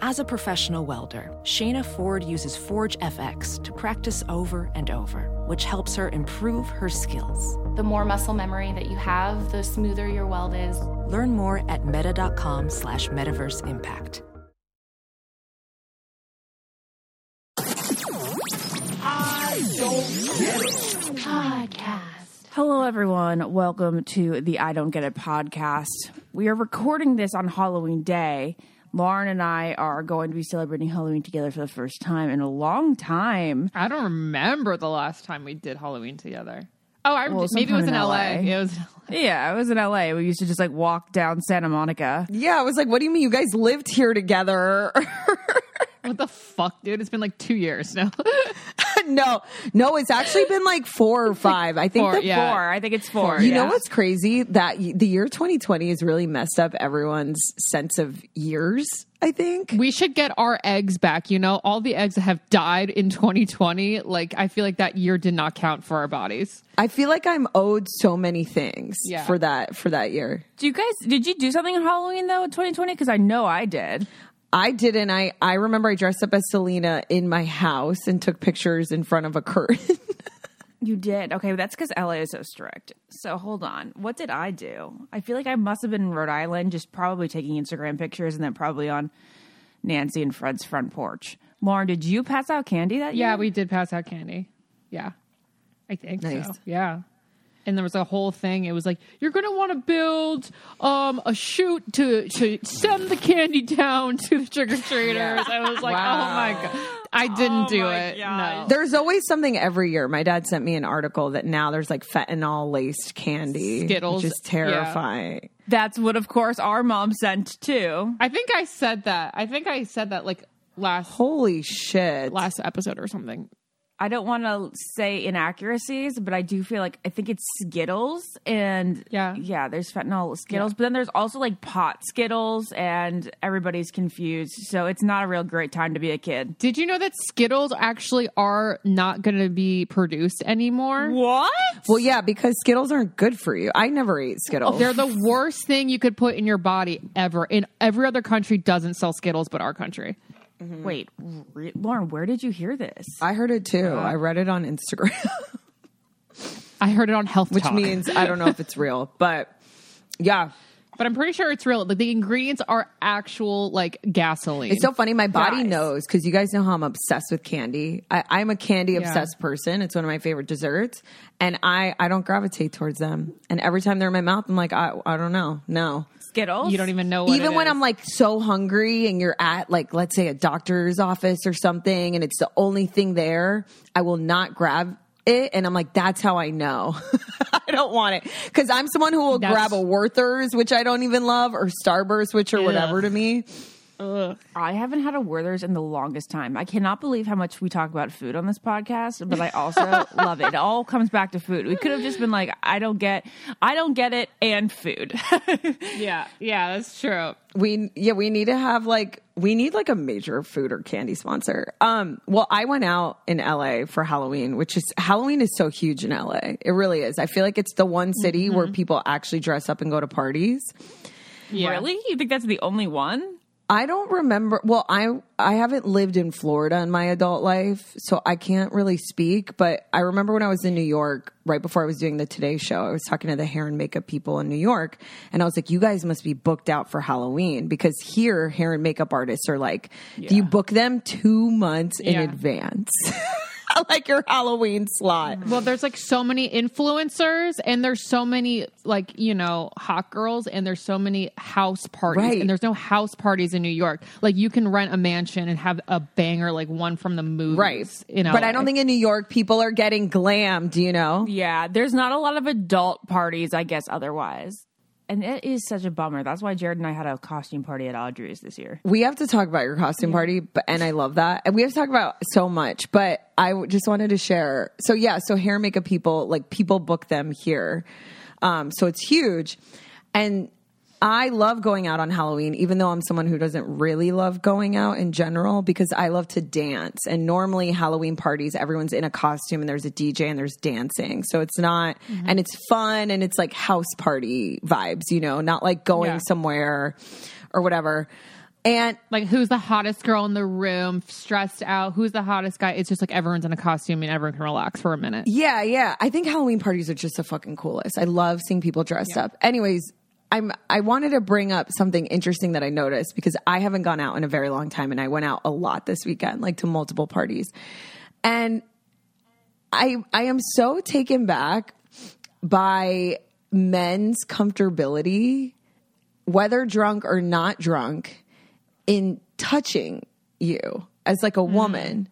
As a professional welder, Shayna Ford uses Forge FX to practice over and over, which helps her improve her skills. The more muscle memory that you have, the smoother your weld is. Learn more at meta.com slash metaverse impact. Podcast. Hello, everyone. Welcome to the I Don't Get It podcast. We are recording this on Halloween Day. Lauren and I are going to be celebrating Halloween together for the first time in a long time. I don't remember the last time we did Halloween together. Oh, I Well, maybe it was in sometime LA. in LA. It was Yeah, I was in LA. We used to just like walk down Santa Monica. Yeah, I was like, what do you mean you guys lived here together? what the fuck, dude? It's been like two years now. no, no, it's actually been like four or five. I think Four, that yeah. Four. I think it's four. You yeah. know what's crazy? That the year 2020 has really messed up everyone's sense of years, I think. we should get our eggs back. You know, all the eggs that have died in 2020. Like, I feel like that year did not count for our bodies. I feel like I'm owed so many things Yeah. for that for that year. Do you guys, did you do something on Halloween though in 2020? Because I know I did. I didn't. I I remember I dressed up as Selena in my house and took pictures in front of a curtain. You did. Okay, that's because LA is so strict. So hold on. What did I do? I feel like I must have been in Rhode Island, just probably taking Instagram pictures and then probably on Nancy and Fred's front porch. Lauren, did you pass out candy that year? Yeah, we did pass out candy. Yeah, I think Nice. so. Yeah. And there was a whole thing. It was like you're going to want to build um, a chute to to send the candy down to the trick or treaters. I was like, oh my god, I didn't do it. No, There's always something every year. My dad sent me an article that now there's like fentanyl laced candy, Skittles, which is yeah. terrifying. That's what, of course, our mom sent too. I think I said that. I think I said that like last Holy shit! last episode or something. I don't want to say inaccuracies, but I do feel like I think it's Skittles and Yeah. yeah, there's fentanyl with Skittles, but then there's also like pot Skittles, and everybody's confused. So it's not a real great time to be a kid. Did you know that Skittles actually are not going to be produced anymore? What? Well, yeah, because Skittles aren't good for you. I never ate Skittles. They're the worst thing you could put in your body ever. In every other country doesn't sell Skittles, but our country. Mm-hmm. Wait, re- Lauren, where did you hear this? I heard it too. I read it on Instagram, I heard it on Health which Talk. means I don't know if it's real, but yeah. but I'm pretty sure it's real. Like the ingredients are actual like gasoline. It's so funny. My body Guys. knows because you guys know how I'm obsessed with candy. I, I'm a candy obsessed person. It's one of my favorite desserts, and I I don't gravitate towards them. And every time they're in my mouth, I'm like, I I don't know, no. Skittles? you don't even know. What Even it when is. I'm like so hungry and you're at like let's say a doctor's office or something, and it's the only thing there, I will not grab it, and I'm like, that's how I know. I don't want it because I'm someone who will That's- grab a Werther's, which I don't even love, or Starburst, which are whatever to me. I haven't had a Werther's in the longest time. I cannot believe how much we talk about food on this podcast, but I also love it. It all comes back to food. We could have just been like, I don't get, I don't get it, and food. yeah, yeah, that's true. we yeah we need to have like we need like a major food or candy sponsor um well i went out in la for halloween which is halloween is so huge in la it really is i feel like it's the one city where people actually dress up and go to parties Yeah. Really? You think that's the only one? I don't remember well i i haven't lived in florida in my adult life so i can't really speak but i remember when i was in new york right before i was doing the today show i was talking to the hair and makeup people in new york and i was like you guys must be booked out for halloween because here hair and makeup artists are like do you book them two months in Yeah. advance like your halloween slot mm-hmm. Well, there's like so many influencers, and there's so many like you know hot girls, and there's so many house parties, Right. and there's no house parties in New York. Like you can rent a mansion and have a banger like one from the movies, right You know, but i don't think in new york people are getting glammed you know Yeah, there's not a lot of adult parties, I guess, otherwise. And it is such a bummer. That's why Jared and I had a costume party at Audrey's this year. We have to talk about your costume party, but and I love that. And we have to talk about so much, but I just wanted to share. So yeah, so hair makeup people, like people book them here. Um, so it's huge. And I love going out on Halloween, even though I'm someone who doesn't really love going out in general because I love to dance. And normally, Halloween parties, everyone's in a costume and there's a DJ and there's dancing. So it's not, mm-hmm. and it's fun and it's like house party vibes, you know, not like going Yeah. somewhere or whatever. And Like who's the hottest girl in the room, stressed out? Who's the hottest guy? It's just like everyone's in a costume and everyone can relax for a minute. Yeah, yeah. I think Halloween parties are just the fucking coolest. I love seeing people dressed up. Anyways, I'm I wanted to bring up something interesting that I noticed because I haven't gone out in a very long time and I went out a lot this weekend, like to multiple parties. And I I am so taken back by men's comfortability, whether drunk or not drunk, in touching you as like a mm-hmm. woman.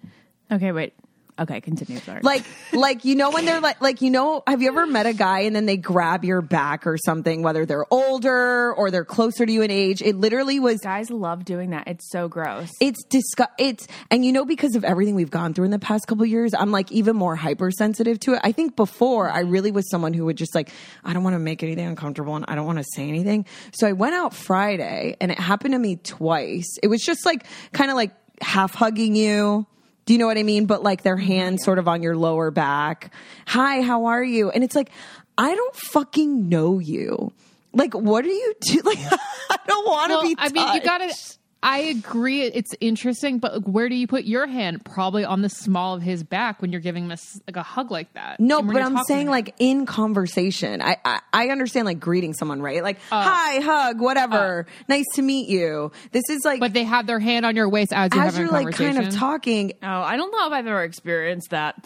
Okay, wait. Okay, continue. Sorry. Like, like you know when they're like, like you know, have you ever met a guy and then they grab your back or something, whether they're older or they're closer to you in age? It literally was. guys love doing that. It's so gross. It's disgust. It's and you know because of everything we've gone through in the past couple of years, I'm like even more hypersensitive to it. I think before I really was someone who would just like, I don't want to make anything uncomfortable and I don't want to say anything. So I went out Friday and it happened to me twice. It was just like kind of like half hugging you. Do you know what I mean? But like their mm-hmm. hands sort of on your lower back. Hi, how are you? And it's like, I don't fucking know you. Like, what are you do? Like, I don't want to Well, be. I mean, you gotta. I agree. It's interesting, but like, where do you put your hand? Probably on the small of his back when you're giving him a, s- like a hug like that. No, but I'm saying like in conversation. I, I I understand like greeting someone, right? Like uh. hi, hug, whatever. Uh. nice to meet you. This is like But they have their hand on your waist as you're as having you're a like kind of talking. oh, I don't know if I've ever experienced that.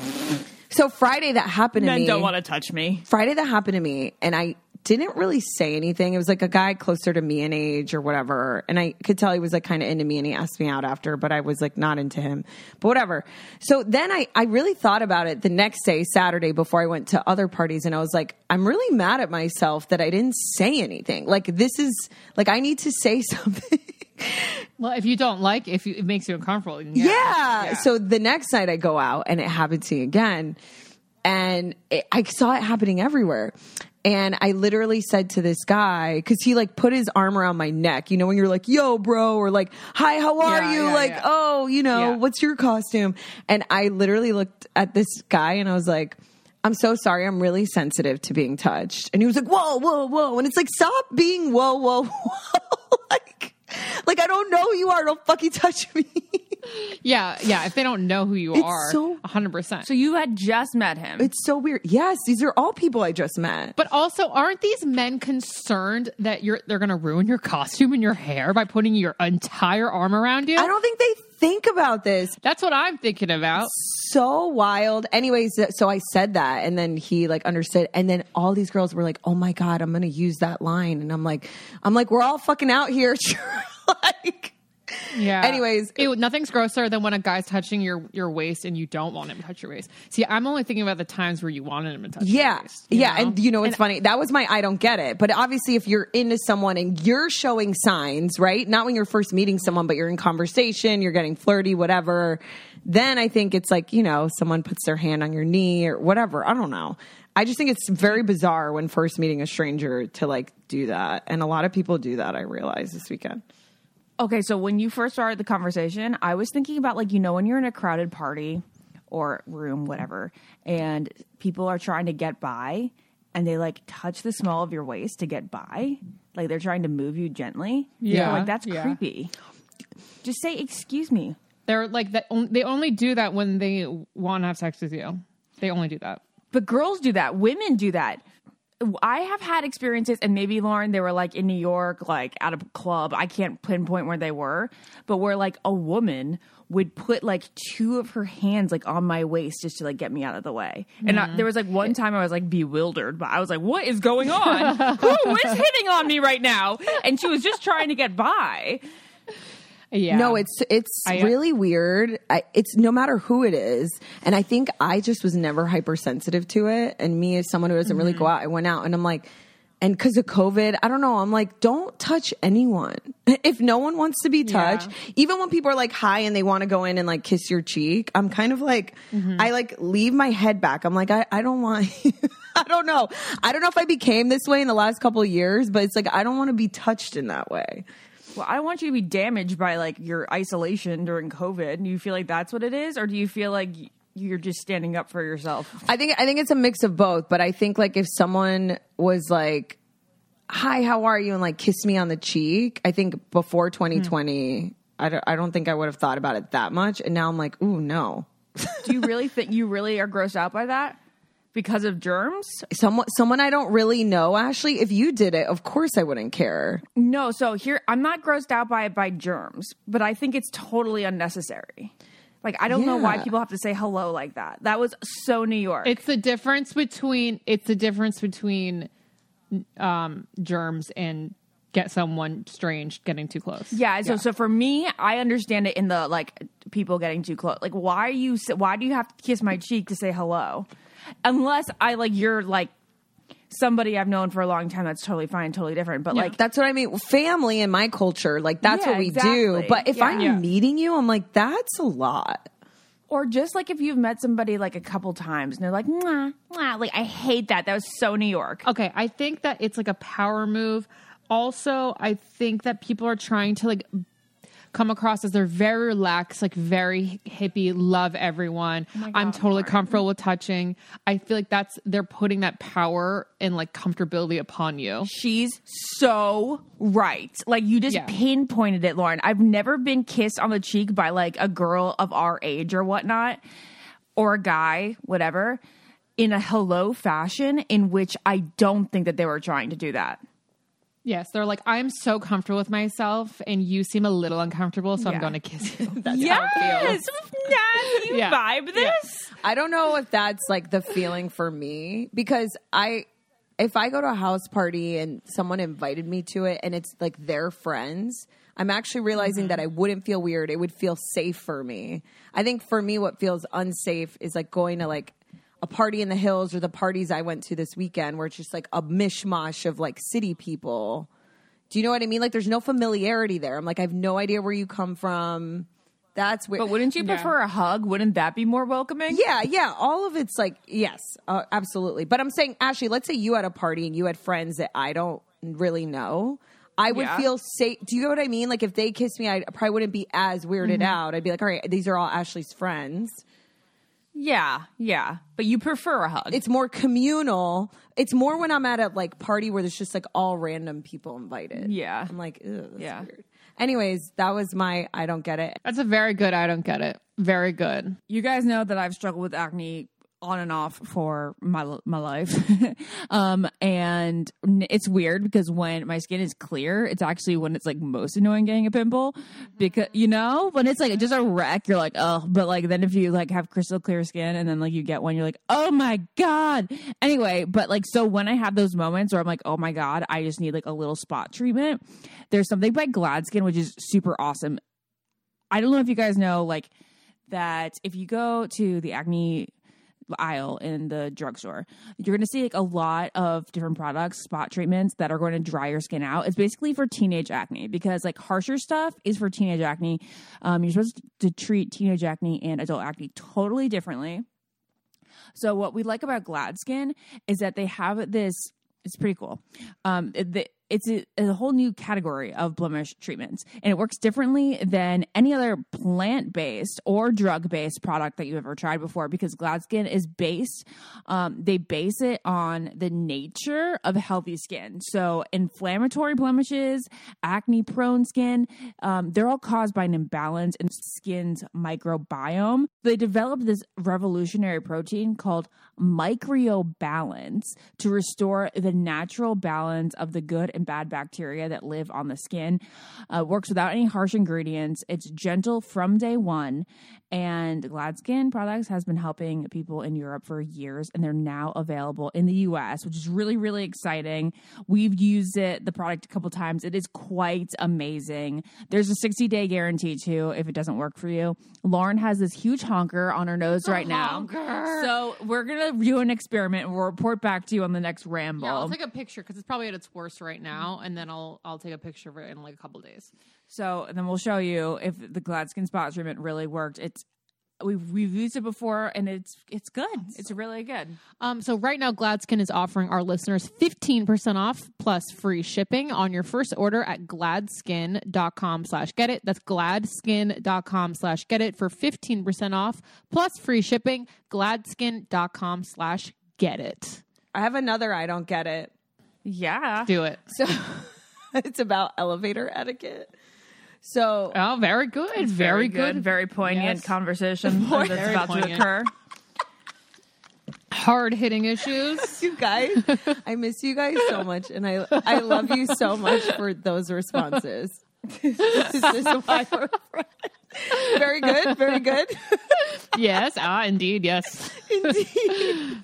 So Friday that happened to Men me. don't want to touch me. Friday that happened to me, and I didn't really say anything. It was like a guy closer to me in age or whatever, and I could tell he was like kind of into me, and he asked me out after, but I was like not into him, but whatever. So then I I really thought about it the next day, Saturday, before I went to other parties, and I was like, I'm really mad at myself that I didn't say anything. Like this is like I need to say something. Well, if you don't like, if you, it makes you uncomfortable, then yeah. Yeah. So the next night I go out and it happened to me again. And it, I saw it happening everywhere. And I literally said to this guy, because he like put his arm around my neck, you know, when you're like, yo, bro, or like, hi, how are Yeah, you? yeah, like, yeah. oh, you know, what's your costume? And I literally looked at this guy and I was like, I'm so sorry. I'm really sensitive to being touched. And he was like, whoa, whoa, whoa. And it's like, stop being whoa, whoa, whoa. like, like, I don't know who you are. Don't fucking touch me. yeah, yeah. If they don't know who you It's are, so- hundred percent. So you had just met him. It's so weird. Yes, these are all people I just met. But also, aren't these men concerned that you're they're going to ruin your costume and your hair by putting your entire arm around you? I don't think they think about this. That's what I'm thinking about. So wild. Anyways, so I said that and then he like understood and then all these girls were like, "Oh my god, I'm going to use that line." And I'm like I'm like, "We're all fucking out here." like Yeah. Anyways, Ew, nothing's grosser than when a guy's touching your your waist and you don't want him to touch your waist. See, I'm only thinking about the times where you wanted him to touch. Yeah. Your waist, yeah. know? And you know, it's funny. That was my I don't get it. But obviously, if you're into someone and you're showing signs, right? Not when you're first meeting someone, but you're in conversation, you're getting flirty, whatever, then I think it's like, you know, someone puts their hand on your knee or whatever. I don't know. I just think it's very bizarre when first meeting a stranger to like do that. And a lot of people do that, I realize this weekend. Okay, so when you first started the conversation, I was thinking about like you know when you're in a crowded party or room, whatever, and people are trying to get by, and they like touch the small of your waist to get by, like they're trying to move you gently. Yeah, like that's yeah. creepy. Just say excuse me. they're like that. They only do that when they want to have sex with you. They only do that. But girls do that. Women do that. I have had experiences, and maybe Lauren, they were like in New York, like at a club. I can't pinpoint where they were, but where like a woman would put like two of her hands like on my waist just to like get me out of the way. And I, there was like one time I was like bewildered, but I was like, "What is going on? Who is hitting on me right now?" And she was just trying to get by. Yeah. No, it's it's I- really weird. I, it's no matter who it is, and I think I just was never hypersensitive to it. And me as someone who doesn't really Mm-hmm. go out, I went out and I'm like, and because of COVID, I don't know. I'm like, don't touch anyone. If no one wants to be touched, even when people are like hi and they want to go in and like kiss your cheek, I'm kind of like, I like leave my head back. I'm like, I, I don't want, I don't know. I don't know if I became this way in the last couple of years, but it's like, I don't want to be touched in that way. Well, I don't want you to be damaged by like your isolation during COVID. Do you feel like that's what it is, or do you feel like you're just standing up for yourself? I think I think it's a mix of both, but I think like if someone was like, "Hi, how are you?" and like kiss me on the cheek, I think before 2020, hmm. I don't I don't think I would have thought about it that much, and now I'm like, "Ooh, no." Do you really think you really are grossed out by that because of germs? Someone someone I don't really know, Ashley, if you did it, of course I wouldn't care. No. So here, I'm not grossed out by it by germs, but I think it's totally unnecessary. Like I don't know why people have to say hello like that. That was so New York. It's the difference between it's the difference between um, germs and get someone strange getting too close. Yeah, so so for me, I understand it in the like people getting too close. Like, why are you? Why do you have to kiss my cheek to say hello? Unless I like you're like somebody I've known for a long time. That's totally fine, totally different. But like, That's what I mean. Family in my culture, like that's Yeah, what we exactly. do. But if Yeah. I'm Yeah. meeting you, I'm like, that's a lot. or just like if you've met somebody like a couple times and they're like, Mwah, mwah. like I hate that. That was so New York. Okay, I think that it's like a power move. Also, I think that people are trying to like come across as they're very relaxed, like very hippie, love everyone. Oh I'm totally comfortable with touching. I feel like that's they're putting that power and like comfortability upon you. She's so right. Like you just Yeah. pinpointed it, Lauren. I've never been kissed on the cheek by like a girl of our age or whatnot, or a guy, whatever, in a hello fashion in which I don't think that they were trying to do that. Yes, they're like I'm so comfortable with myself, and you seem a little uncomfortable, so Yeah. I'm going to kiss you. yes, Nah, you Yeah. vibe this. I don't know if that's like the feeling for me because I if I go to a house party and someone invited me to it and it's like their friends, I'm actually realizing mm-hmm. that I wouldn't feel weird. It would feel safe for me. I think for me what feels unsafe is like going to like a party in the hills or the parties I went to this weekend where it's just like a mishmash of like city people. Do you know what I mean? Like there's no familiarity there. I'm like I have no idea where you come from. That's where But wouldn't you prefer a hug? Wouldn't that be more welcoming? yeah, yeah. All of it's like, yes, uh, absolutely. But I'm saying, Ashley, let's say you had a party and you had friends that I don't really know. I would Yeah. feel safe. Do you know what I mean? Like if they kissed me, I probably wouldn't be as weirded out. I'd be like, all right, these are all Ashley's friends. Yeah, yeah. But you prefer a hug. It's more communal. It's more when I'm at a like party where there's just like all random people invited. Yeah. I'm like, Ew, that's Yeah. weird. Anyways, that was my I don't get it. That's a very good. I don't get it. Very good. you guys know that I've struggled with acne on and off for my my life. um and it's weird because when my skin is clear, it's actually when it's like most annoying getting a pimple because you know, when it's like just a wreck, you're like, "Oh, but like then if you like have crystal clear skin and then like you get one, you're like, "Oh my god." Anyway, but like so when I have those moments where I'm like, "Oh my god, I just need like a little spot treatment." There's something by Gladskin which is super awesome. I don't know if you guys know like that if you go to the acne aisle in the drugstore, you're going to see like a lot of different products, spot treatments that are going to dry your skin out. It's basically for teenage acne because like harsher stuff is for teenage acne. Um, you're supposed to treat teenage acne and adult acne totally differently. So what we like about Gladskin is that they have this. It's pretty cool. Um, it- the, it's a, a whole new category of blemish treatments, and it works differently than any other plant-based or drug-based product that you've ever tried before. Because Gladskin is based, um, they base it on the nature of healthy skin. So inflammatory blemishes, acne-prone skin, um, they're all caused by an imbalance in skin's microbiome. They developed this revolutionary protein called microbalance to restore the natural balance of the good and bad bacteria that live on the skin. Uh, works without any harsh ingredients. It's gentle from day one. And Gladskin products has been helping people in Europe for years, and they're now available in the US, which is really, really exciting. We've used it, the product, a couple times. It is quite amazing. There's a 60 day guarantee too if it doesn't work for you. Lauren has this huge honker on her nose right now. So we're gonna do an experiment and we'll report back to you on the next ramble. Yeah, I'll take a picture because it's probably at its worst right now, and then I'll I'll take a picture of it in like a couple days. So and then we'll show you if the Gladskin spot treatment really worked. It's we've we've used it before and it's it's good. It's really good. Um, so right now, Gladskin is offering our listeners 15% off plus free shipping on your first order at gladskin.com slash get it. That's gladskin.com slash get it for 15% off plus free shipping. Gladskin.com slash get it. I have another. I don't get it. Yeah. Do it. So it's about elevator etiquette. So Oh, very good. very, good. Very poignant Yes. conversation that's Very about to occur. Hard hitting issues. you guys, I miss you guys so much, and I I love you so much for those responses. this is why we're friends. Very good, very good. yes. Ah, indeed. Yes. Indeed.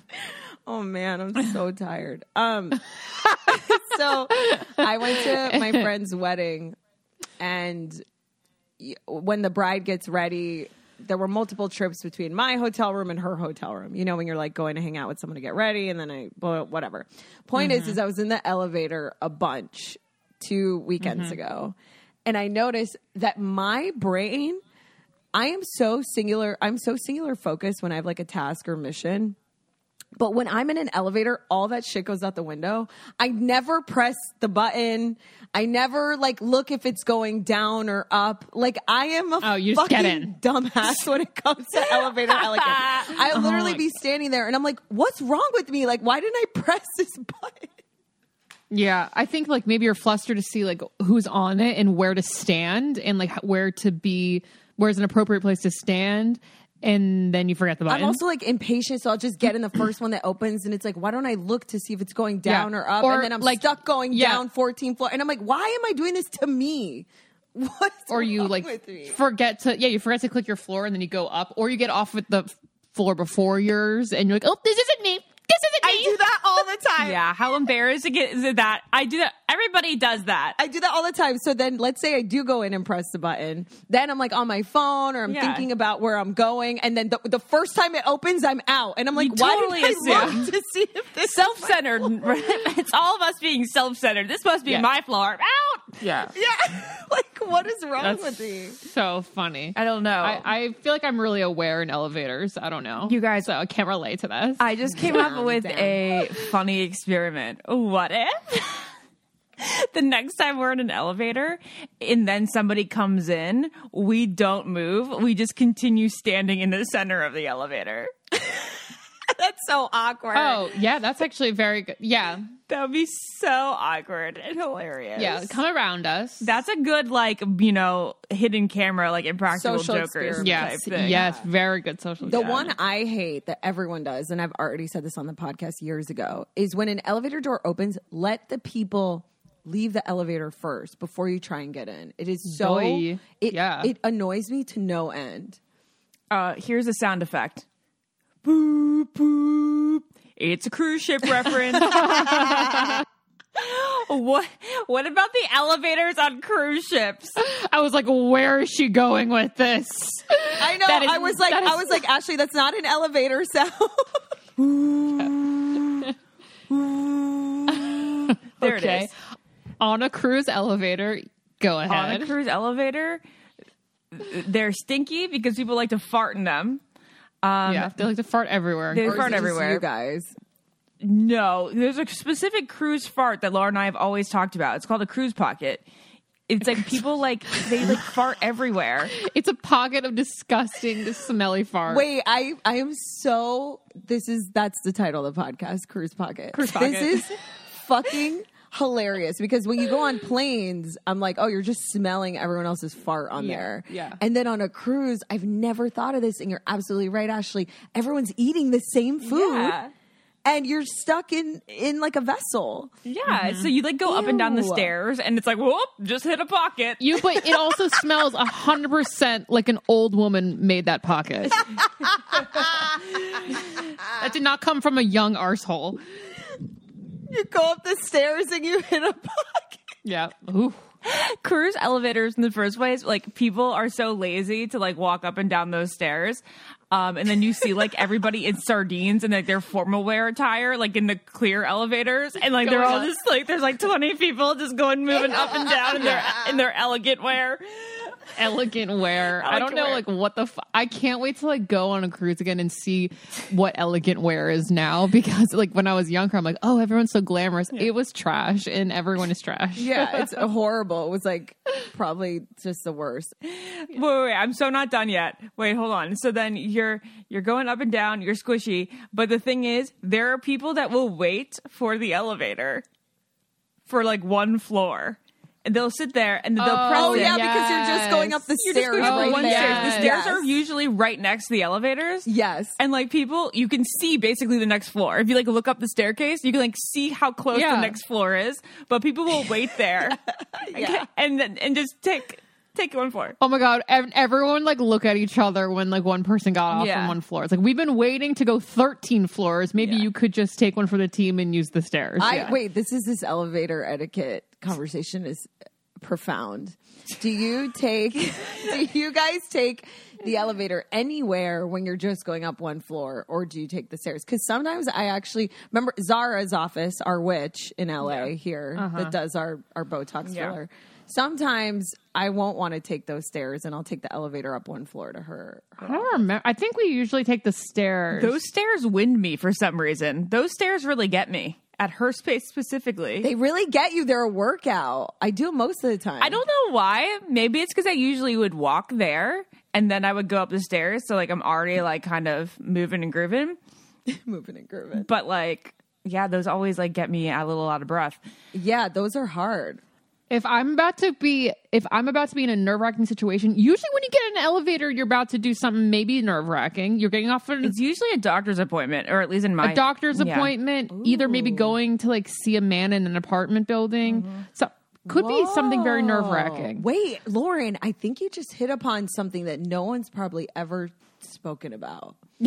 Oh man, I'm so tired. Um, so I went to my friend's wedding, and when the bride gets ready, there were multiple trips between my hotel room and her hotel room. You know, when you're like going to hang out with someone to get ready, and then I, well, whatever. Point is, mm-hmm. is I was in the elevator a bunch two weekends mm-hmm. ago, and I noticed that my brain. I am so singular. I'm so singular focused when I have like a task or mission. But when I'm in an elevator, all that shit goes out the window. I never press the button. I never like look if it's going down or up. Like I am a Oh, you just get fucking in. dumbass when it comes to elevator etiquette. I oh. literally be standing there and I'm like, what's wrong with me? Like, why didn't I press this button? Yeah, I think like maybe you're flustered to see like who's on it and where to stand and like where to be, where's an appropriate place to stand, and then you forget the button. I'm also like impatient, so I'll just get in the first one that opens, and it's like, why don't I look to see if it's going down Yeah. or up? Or, and then I'm like, stuck going yeah. down 14 floor, and I'm like, why am I doing this to me? What? or you like forget to yeah you forget to click your floor and then you go up or you get off with the floor before yours and you're like oh this isn't me this isn't me I do that all the time. Yeah, how embarrassing is it that I do that? Everybody does that. I do that all the time. So then let's say I do go in and press the button. Then I'm like on my phone or I'm Yeah. thinking about where I'm going. And then the, the first time it opens, I'm out. And I'm like, You why totally did I assume. look to see if this self-centered. it's all of us being self-centered. This must be Yeah. my floor. Out. yeah Yeah. like, what is wrong that's with me? so funny I don't know. I, I feel like I'm really aware in elevators I don't know You guys- so I can't relate to this I just came up with down. a funny experiment. What if the next time we're in an elevator and then somebody comes in, we don't move. We just continue standing in the center of the elevator. That's so awkward. oh yeah that's actually very good yeah That would be so awkward and hilarious. yeah come around us That's a good, like, you know, hidden camera, like Impractical Social Jokers experiment. type yes thing. yes very good social The yeah. one I hate that everyone does, and I've already said this on the podcast years ago, is when an elevator door opens, let the people leave the elevator first before you try and get in. It is so Boy. it Yeah. it annoys me to no end. Uh, here's a sound effect. Boop, boop. It's a cruise ship reference. what what about the elevators on cruise ships? I was like where is she going with this I know. That is- I was like, that is- I was like, Ashley, that's not an elevator sound. There okay it is. on a cruise elevator go ahead. On a cruise elevator, they're stinky because people like to fart in them. Um, yeah, they like to fart everywhere. They Or is fart it just everywhere. You guys. No, there's a specific cruise fart that Laura and I have always talked about. It's called a cruise pocket. It's like people like they like fart everywhere. It's a pocket of disgusting, smelly fart. Wait, I I am so. This is that's the title of the podcast, Cruise Pocket. Cruise Pocket. This is fucking hilarious because when you go on planes, I'm like, oh, you're just smelling everyone else's fart on Yeah, there. yeah. And then on a cruise, I've never thought of this, and you're absolutely right, Ashley. Everyone's eating the same food. Yeah. and you're stuck in in like a vessel. Yeah, so mm-hmm. you like go up and down the stairs, and it's like, whoop, just hit a pocket. You, but it also smells hundred percent like an old woman made that pocket. that did not come from a young arsehole. You go up the stairs and you hit a pocket. Yeah. Ooh. cruise elevators in the first place, like people are so lazy to like walk up and down those stairs. Um, and then you see like everybody in sardines and like their formal wear attire, like in the clear elevators, and like they're all up. just like there's like 20 people just going moving up and down in their in their elegant wear. Elegant wear. I don't know, wear. like what the. F- I can't wait to like go on a cruise again and see what elegant wear is now because like when I was younger, I'm like, oh, everyone's so glamorous. It was trash, and everyone is trash. Yeah, it's horrible. It was like probably just the worst. Wait, wait, wait, I'm so not done yet. Wait, hold on. So then you're you're going up and down, you're squishy, but the thing is, there are people that will wait for the elevator for like one floor. And they'll sit there and they'll oh, press Oh it. yeah, because you're just going up the You're just stairs going up one there. stairs. The stairs Yes. are usually right next to the elevators. Yes. And like people, you can see basically the next floor. If you like look up the staircase, you can like see how close Yeah. the next floor is. But people will wait there, Yeah. and then and just take take one floor. Oh my god! ev- Everyone like look at each other when like one person got off Yeah. from one floor. It's like we've been waiting to go 13 floors. Maybe Yeah. you could just take one for the team and use the stairs. I Yeah. wait. This is this elevator etiquette conversation is profound. Do you take? do you guys take the elevator anywhere when you're just going up one floor, or do you take the stairs? Because sometimes I actually remember Zara's office, our witch in LA here uh-huh. that does our our Botox Yeah. filler. Sometimes I won't want to take those stairs, and I'll take the elevator up one floor to her. I don't remember. I think we usually take the stairs. Those stairs wind me for some reason. Those stairs really get me at her space specifically. They really get you. They're a workout. I do most of the time. I don't know why. Maybe it's because I usually would walk there and then I would go up the stairs. So like I'm already like kind of moving and grooving. moving and grooving. But like, yeah, those always like get me a little out of breath. Yeah, those are hard. If I'm about to be if I'm about to be in a nerve wracking situation, usually when you get in an elevator, you're about to do something maybe nerve wracking. You're getting off an, It's usually a doctor's appointment, or at least in my a doctor's Yeah. appointment, either maybe going to like see a man in an apartment building. Mm-hmm. So could be something very nerve wracking. Wait, Lauren, I think you just hit upon something that no one's probably ever spoken about.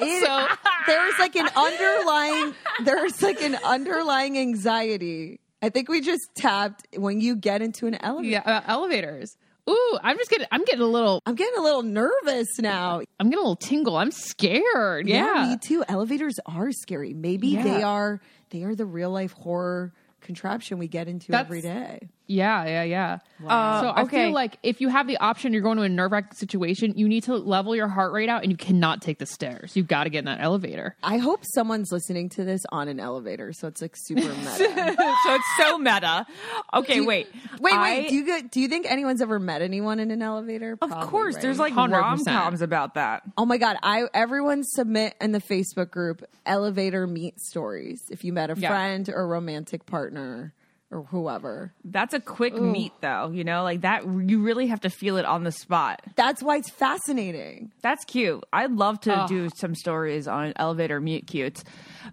It- there's like an underlying there's like an underlying anxiety. I think we just tapped when you get into an elevator. Yeah, uh, elevators. Ooh, I'm just getting I'm getting a little I'm getting a little nervous now. I'm getting a little tingle. I'm scared. Yeah. me too. Elevators are scary. Maybe Yeah. they are they are the real life horror contraption we get into That's- every day. Yeah, yeah, yeah. Uh, so I okay. feel like if you have the option, you're going to a nerve wracking situation, you need to level your heart rate out and you cannot take the stairs. You've got to get in that elevator. I hope someone's listening to this on an elevator, so it's like super meta. so it's so meta. Okay, wait, Wait, I- wait. Do you get, do you think anyone's ever met anyone in an elevator? Of course, right? there's like rom coms about that. Oh my god! I everyone submit in the Facebook group elevator meet stories. If you met a Yeah. friend or romantic partner or whoever, That's a quick meet, though. You know, like that. You really have to feel it on the spot. that's why it's fascinating. That's cute. I'd love to do some stories on elevator meet cutes,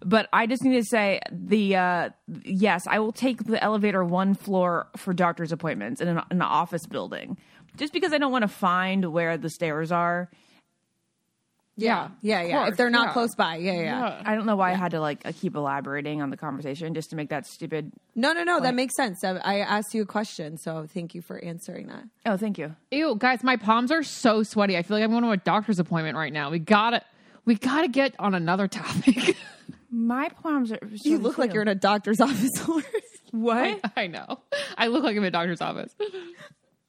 but I just need to say the uh, yes, I will take the elevator one floor for doctor's appointments in an, in an office building, just because I don't want to find where the stairs are. Yeah, yeah, yeah. course, if they're not yeah. close by, yeah, yeah. I don't know why I had to like uh, keep elaborating on the conversation just to make that stupid. No, no, no. That makes sense. I, I asked you a question, so thank you for answering that. Oh, thank you. Ew, guys, my palms are so sweaty. I feel like I'm going to a doctor's appointment right now. We gotta we gotta get on another topic. My palms are. You look like you're in a doctor's office. Lauren. what? I know. I look like I'm in a doctor's office.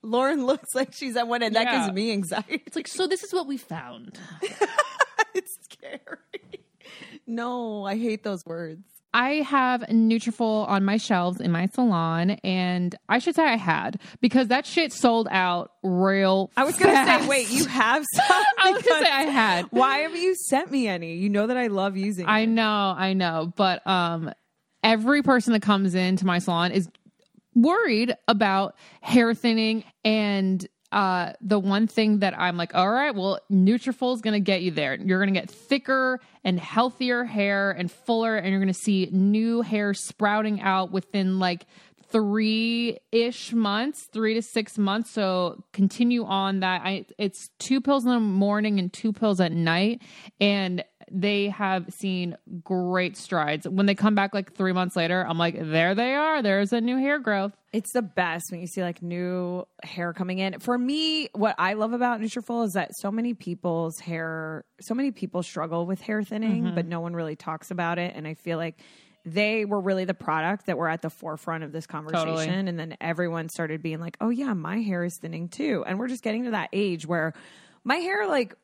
Lauren looks like she's at one, and that gives me anxiety. It's like, so this is what we found. it's scary. No, I hate those words. I have Nutrafol on my shelves in my salon, and I should say I had because that shit sold out real. I was gonna say, wait, you have some? I was gonna say I had. Why have you sent me any? You know that I love using. I it. know, I know, but um, every person that comes into my salon is worried about hair thinning and uh, the one thing that I'm like, all right, well, Nutrafol is going to get you there. You're going to get thicker and healthier hair and fuller, and you're going to see new hair sprouting out within like three ish months, three to six months. So continue on that. I, it's two pills in the morning and two pills at night, and they have seen great strides. When they come back like three months later, I'm like, there they are. There's a new hair growth. It's the best when you see like new hair coming in. For me, what I love about Nutrafol is that so many people's hair, so many people struggle with hair thinning, mm-hmm. but no one really talks about it. And I feel like they were really the product that were at the forefront of this conversation. Totally. And then everyone started being like, oh yeah, my hair is thinning too. And we're just getting to that age where my hair, like,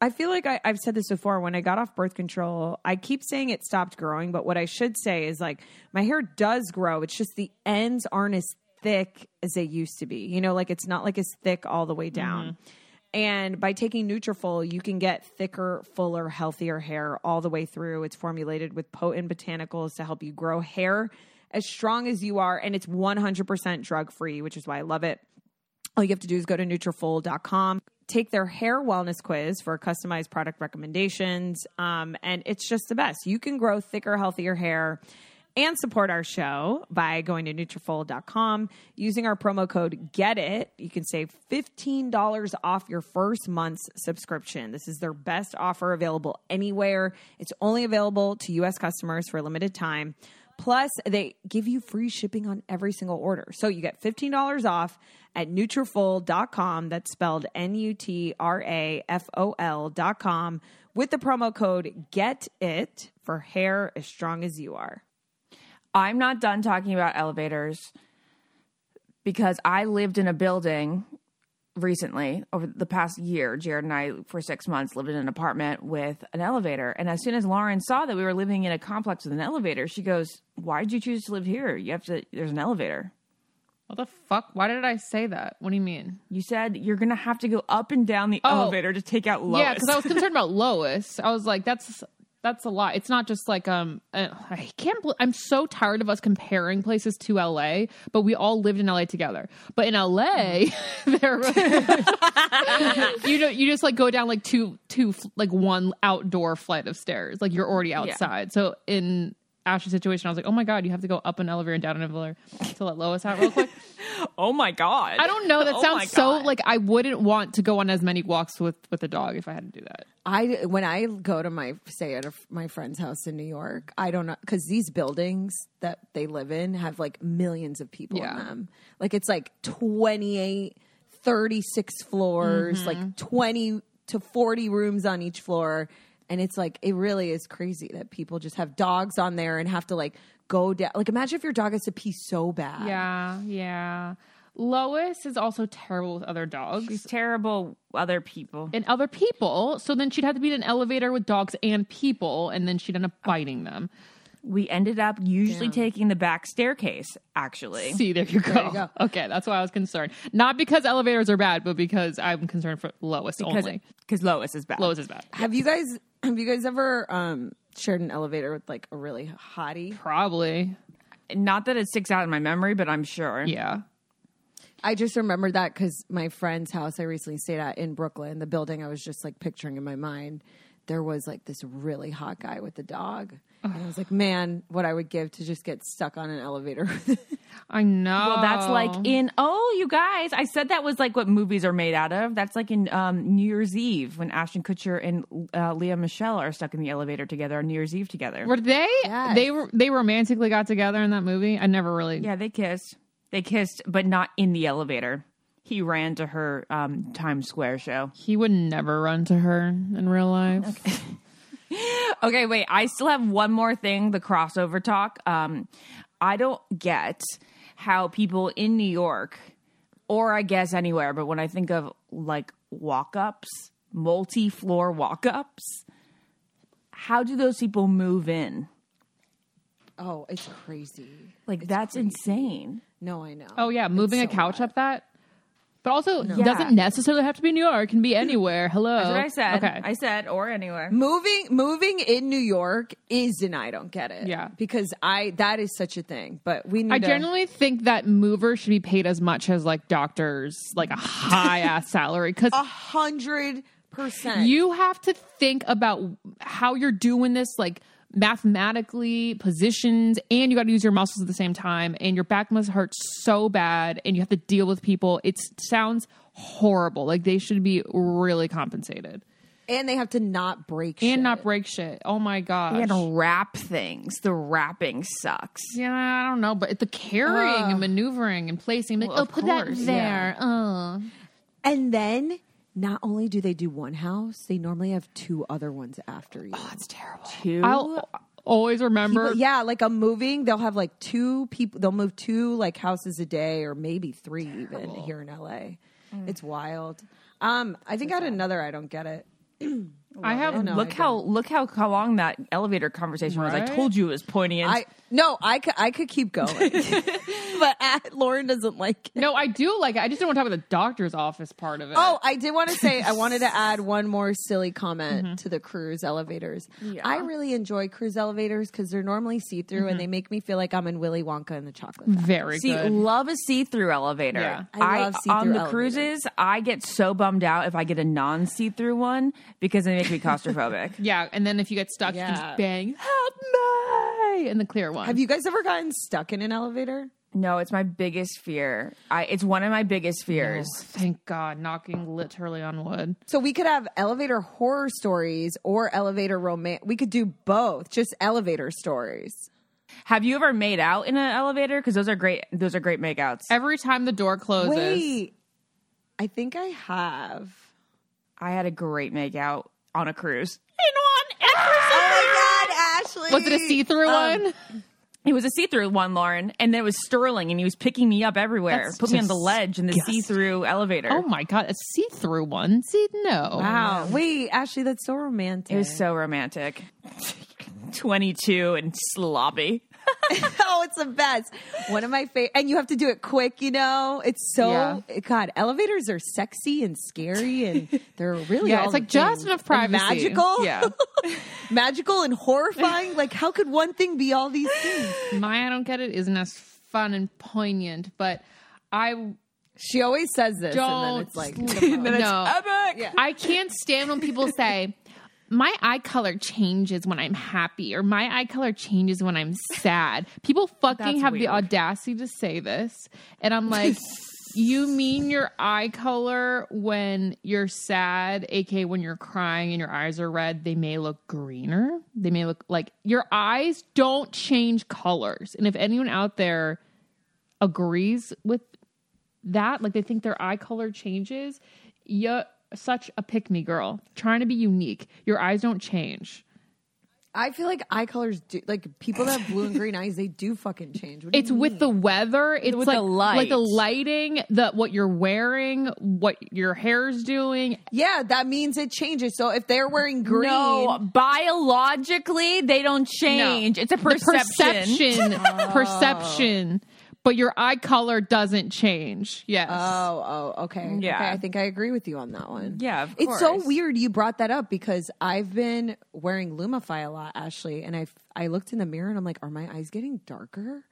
I feel like I, I've said this before. When I got off birth control, I keep saying it stopped growing, but what I should say is like my hair does grow. It's just the ends aren't as thick as they used to be. You know, like it's not like as thick all the way down. Mm-hmm. And by taking Nutrafol, you can get thicker, fuller, healthier hair all the way through. It's formulated with potent botanicals to help you grow hair as strong as you are, and it's 100% drug free, which is why I love it. All you have to do is go to Nutrafol.com, take their hair wellness quiz for customized product recommendations, um, and it's just the best. You can grow thicker, healthier hair and support our show by going to Nutrafol.com using our promo code GET IT. You can save $15 off your first month's subscription. This is their best offer available anywhere. It's only available to U.S. customers for a limited time. Plus, they give you free shipping on every single order. So you get $15 off at Nutrafol.com. That's spelled N-U-T-R-A-F-O-L dot com with the promo code GET IT for hair as strong as you are. I'm not done talking about elevators because I lived in a building recently over the past year. Jared and I, for six months, lived in an apartment with an elevator. And as soon as Lauren saw that we were living in a complex with an elevator, she goes, Why did you choose to live here? You have to, there's an elevator. What the fuck? Why did I say that? What do you mean? You said you're going to have to go up and down the Oh. elevator to take out Lois. Yeah, because I was concerned about Lois. I was like, that's that's a lot. It's not just like um, uh, I can't. Bel I'm so tired of us comparing places to LA, but we all lived in LA together. But in LA, there, you know, you just like go down like two, two, like one outdoor flight of stairs. Like you're already outside. So in Ashley's situation, I was like, oh my god, you have to go up an elevator and down an elevator to let Lois out real quick. oh my God. I don't know. That Oh sounds so like I wouldn't want to go on as many walks with with a dog if I had to do that. I when I go to my stay at a, my friend's house in New York, I don't know because these buildings that they live in have like millions of people Yeah. in them. Like it's like 28, 36 floors, Mm-hmm. like 20 to 40 rooms on each floor. And it's like, it really is crazy that people just have dogs on there and have to like go down. Like, imagine if your dog has to pee so bad. Yeah, yeah. Lois is also terrible with other dogs She's terrible other people. and other people. So then she'd have to be in an elevator with dogs and people, and then she'd end up biting them. We ended up usually taking the back staircase, actually. See, there you go. you go. Okay, that's why I was concerned. Not because elevators are bad, but because I'm concerned for Lois Because only. because Lois is bad. Lois is bad. Have you guys, have you guys ever um, shared an elevator with like a really hottie? Probably. Not that it sticks out in my memory, but I'm sure. Yeah. I just remember that because my friend's house I recently stayed at in Brooklyn, the building I was just like picturing in my mind, there was like this really hot guy with a dog. And I was like, man, what I would give to just get stuck on an elevator. I know. Well, that's like in oh, you guys. I said that was like what movies are made out of. That's like in um, New Year's Eve when Ashton Kutcher and uh, Lea Michele are stuck in the elevator together on New Year's Eve together. Were they? Yes. They were. They romantically got together in that movie. I never really. yeah, they kissed. They kissed, but not in the elevator. He ran to her um, Times Square show. He would never run to her in real life. Okay, wait. I still have one more thing. The crossover talk. Um, I don't get how people in New York, or I guess anywhere, but when I think of like walk ups, multi floor walk ups, how do those people move in? oh, it's crazy. Like that's insane. No, I know. Oh yeah, moving It's a couch hot. up that. But also, it doesn't necessarily have to be New York. It can be anywhere. Hello. That's what I said. Okay. I said, or anywhere. Moving moving in New York is an I don't get it. Yeah. Because I that is such a thing. But we need I to, generally think that movers should be paid as much as like doctors, like a high ass salary. Because a hundred percent. you have to think about how you're doing this, like mathematically, positions, and you got to use your muscles at the same time. And your back must hurt so bad, and you have to deal with people. It sounds horrible. Like they should be really compensated and they have to not break and shit. not break shit. Oh my god! And wrap things. The wrapping sucks. Yeah, I don't know, but the carrying and maneuvering and placing, like, Well, oh, put course, that there. Oh, And then not only do they do one house, they normally have two other ones after you. Oh, it's terrible. Two. I'll always remember. People- yeah, like a moving, they'll have like two people. They'll move two like houses a day, or maybe three even here in LA. It's wild. Um, I think I had another. I don't get it. I have no, look I how look how, how long that elevator conversation was. I Right? told you it was poignant. I no, I could I could keep going, but uh, Lauren doesn't like. It. No, I do like it. I just don't want to talk about the doctor's office part of it. Oh, I did want to say I wanted to add one more silly comment to the cruise elevators. I really enjoy cruise elevators because they're normally see through and they make me feel like I'm in Willy Wonka and the Chocolate Factory. very See, good. love a see-through elevator. Yeah. I love see-through on the elevators. cruises. I get so bummed out if I get a non-see-through one because they make me claustrophobic. yeah, and then if you get stuck, you can Yeah. just bang, help me, in the clear one. Have you guys ever gotten stuck in an elevator? no, it's my biggest fear. I it's one of my biggest fears. Thank God, knocking literally on wood. So we could have elevator horror stories or elevator romance. We could do both, just elevator stories. Have you ever made out in an elevator? Because those are great. Those are great makeouts. Every time the door closes, Wait, I think I have. I had a great makeout on a cruise. Oh my god, Ashley! was it a see-through um, one? It was a see-through one, Lauren, and then it was Sterling, and he was picking me up everywhere, That's put me on the ledge in the see-through elevator. Oh my God, a see-through one? See, no. Wow. Wait, Ashley, that's so romantic. It was so romantic. 22 and sloppy. oh, it's the best. One of my favorite, and you have to do it quick. You know, it's so Yeah. God. Elevators are sexy and scary, and they're really Yeah, all it's like just things. enough And privacy. magical, Yeah. magical and horrifying. like, how could one thing be all these things? My I don't get it isn't as fun and poignant, but I She always says this, and then don't it's like, no. Epic. I can't stand when people say my eye color changes when I'm happy or my eye color changes when I'm sad. People fucking That's have the audacity to say this. And I'm like, you mean your eye color when you're sad, aka when you're crying and your eyes are red, they may look greener. They may look like your eyes don't change colors. And if anyone out there agrees with that, like they think their eye color changes, you're such a pick me girl. Trying to be unique. Your eyes don't change. I feel like eye colors do like people that have blue and green eyes. They do fucking change. What do It's you with mean? the weather. It's With like the light. like the lighting, the what you're wearing, what your hair's doing. yeah. That means it changes. So if they're wearing green, No, biologically, they don't change. It's a perception. perception, perception. But your eye color doesn't change. Yes. Oh, oh, okay. Yeah. Okay, I think I agree with you on that one. Yeah, of It's so weird you brought that up because I've been wearing Lumify a lot, Ashley, and I I looked in the mirror and I'm like, are my eyes getting darker?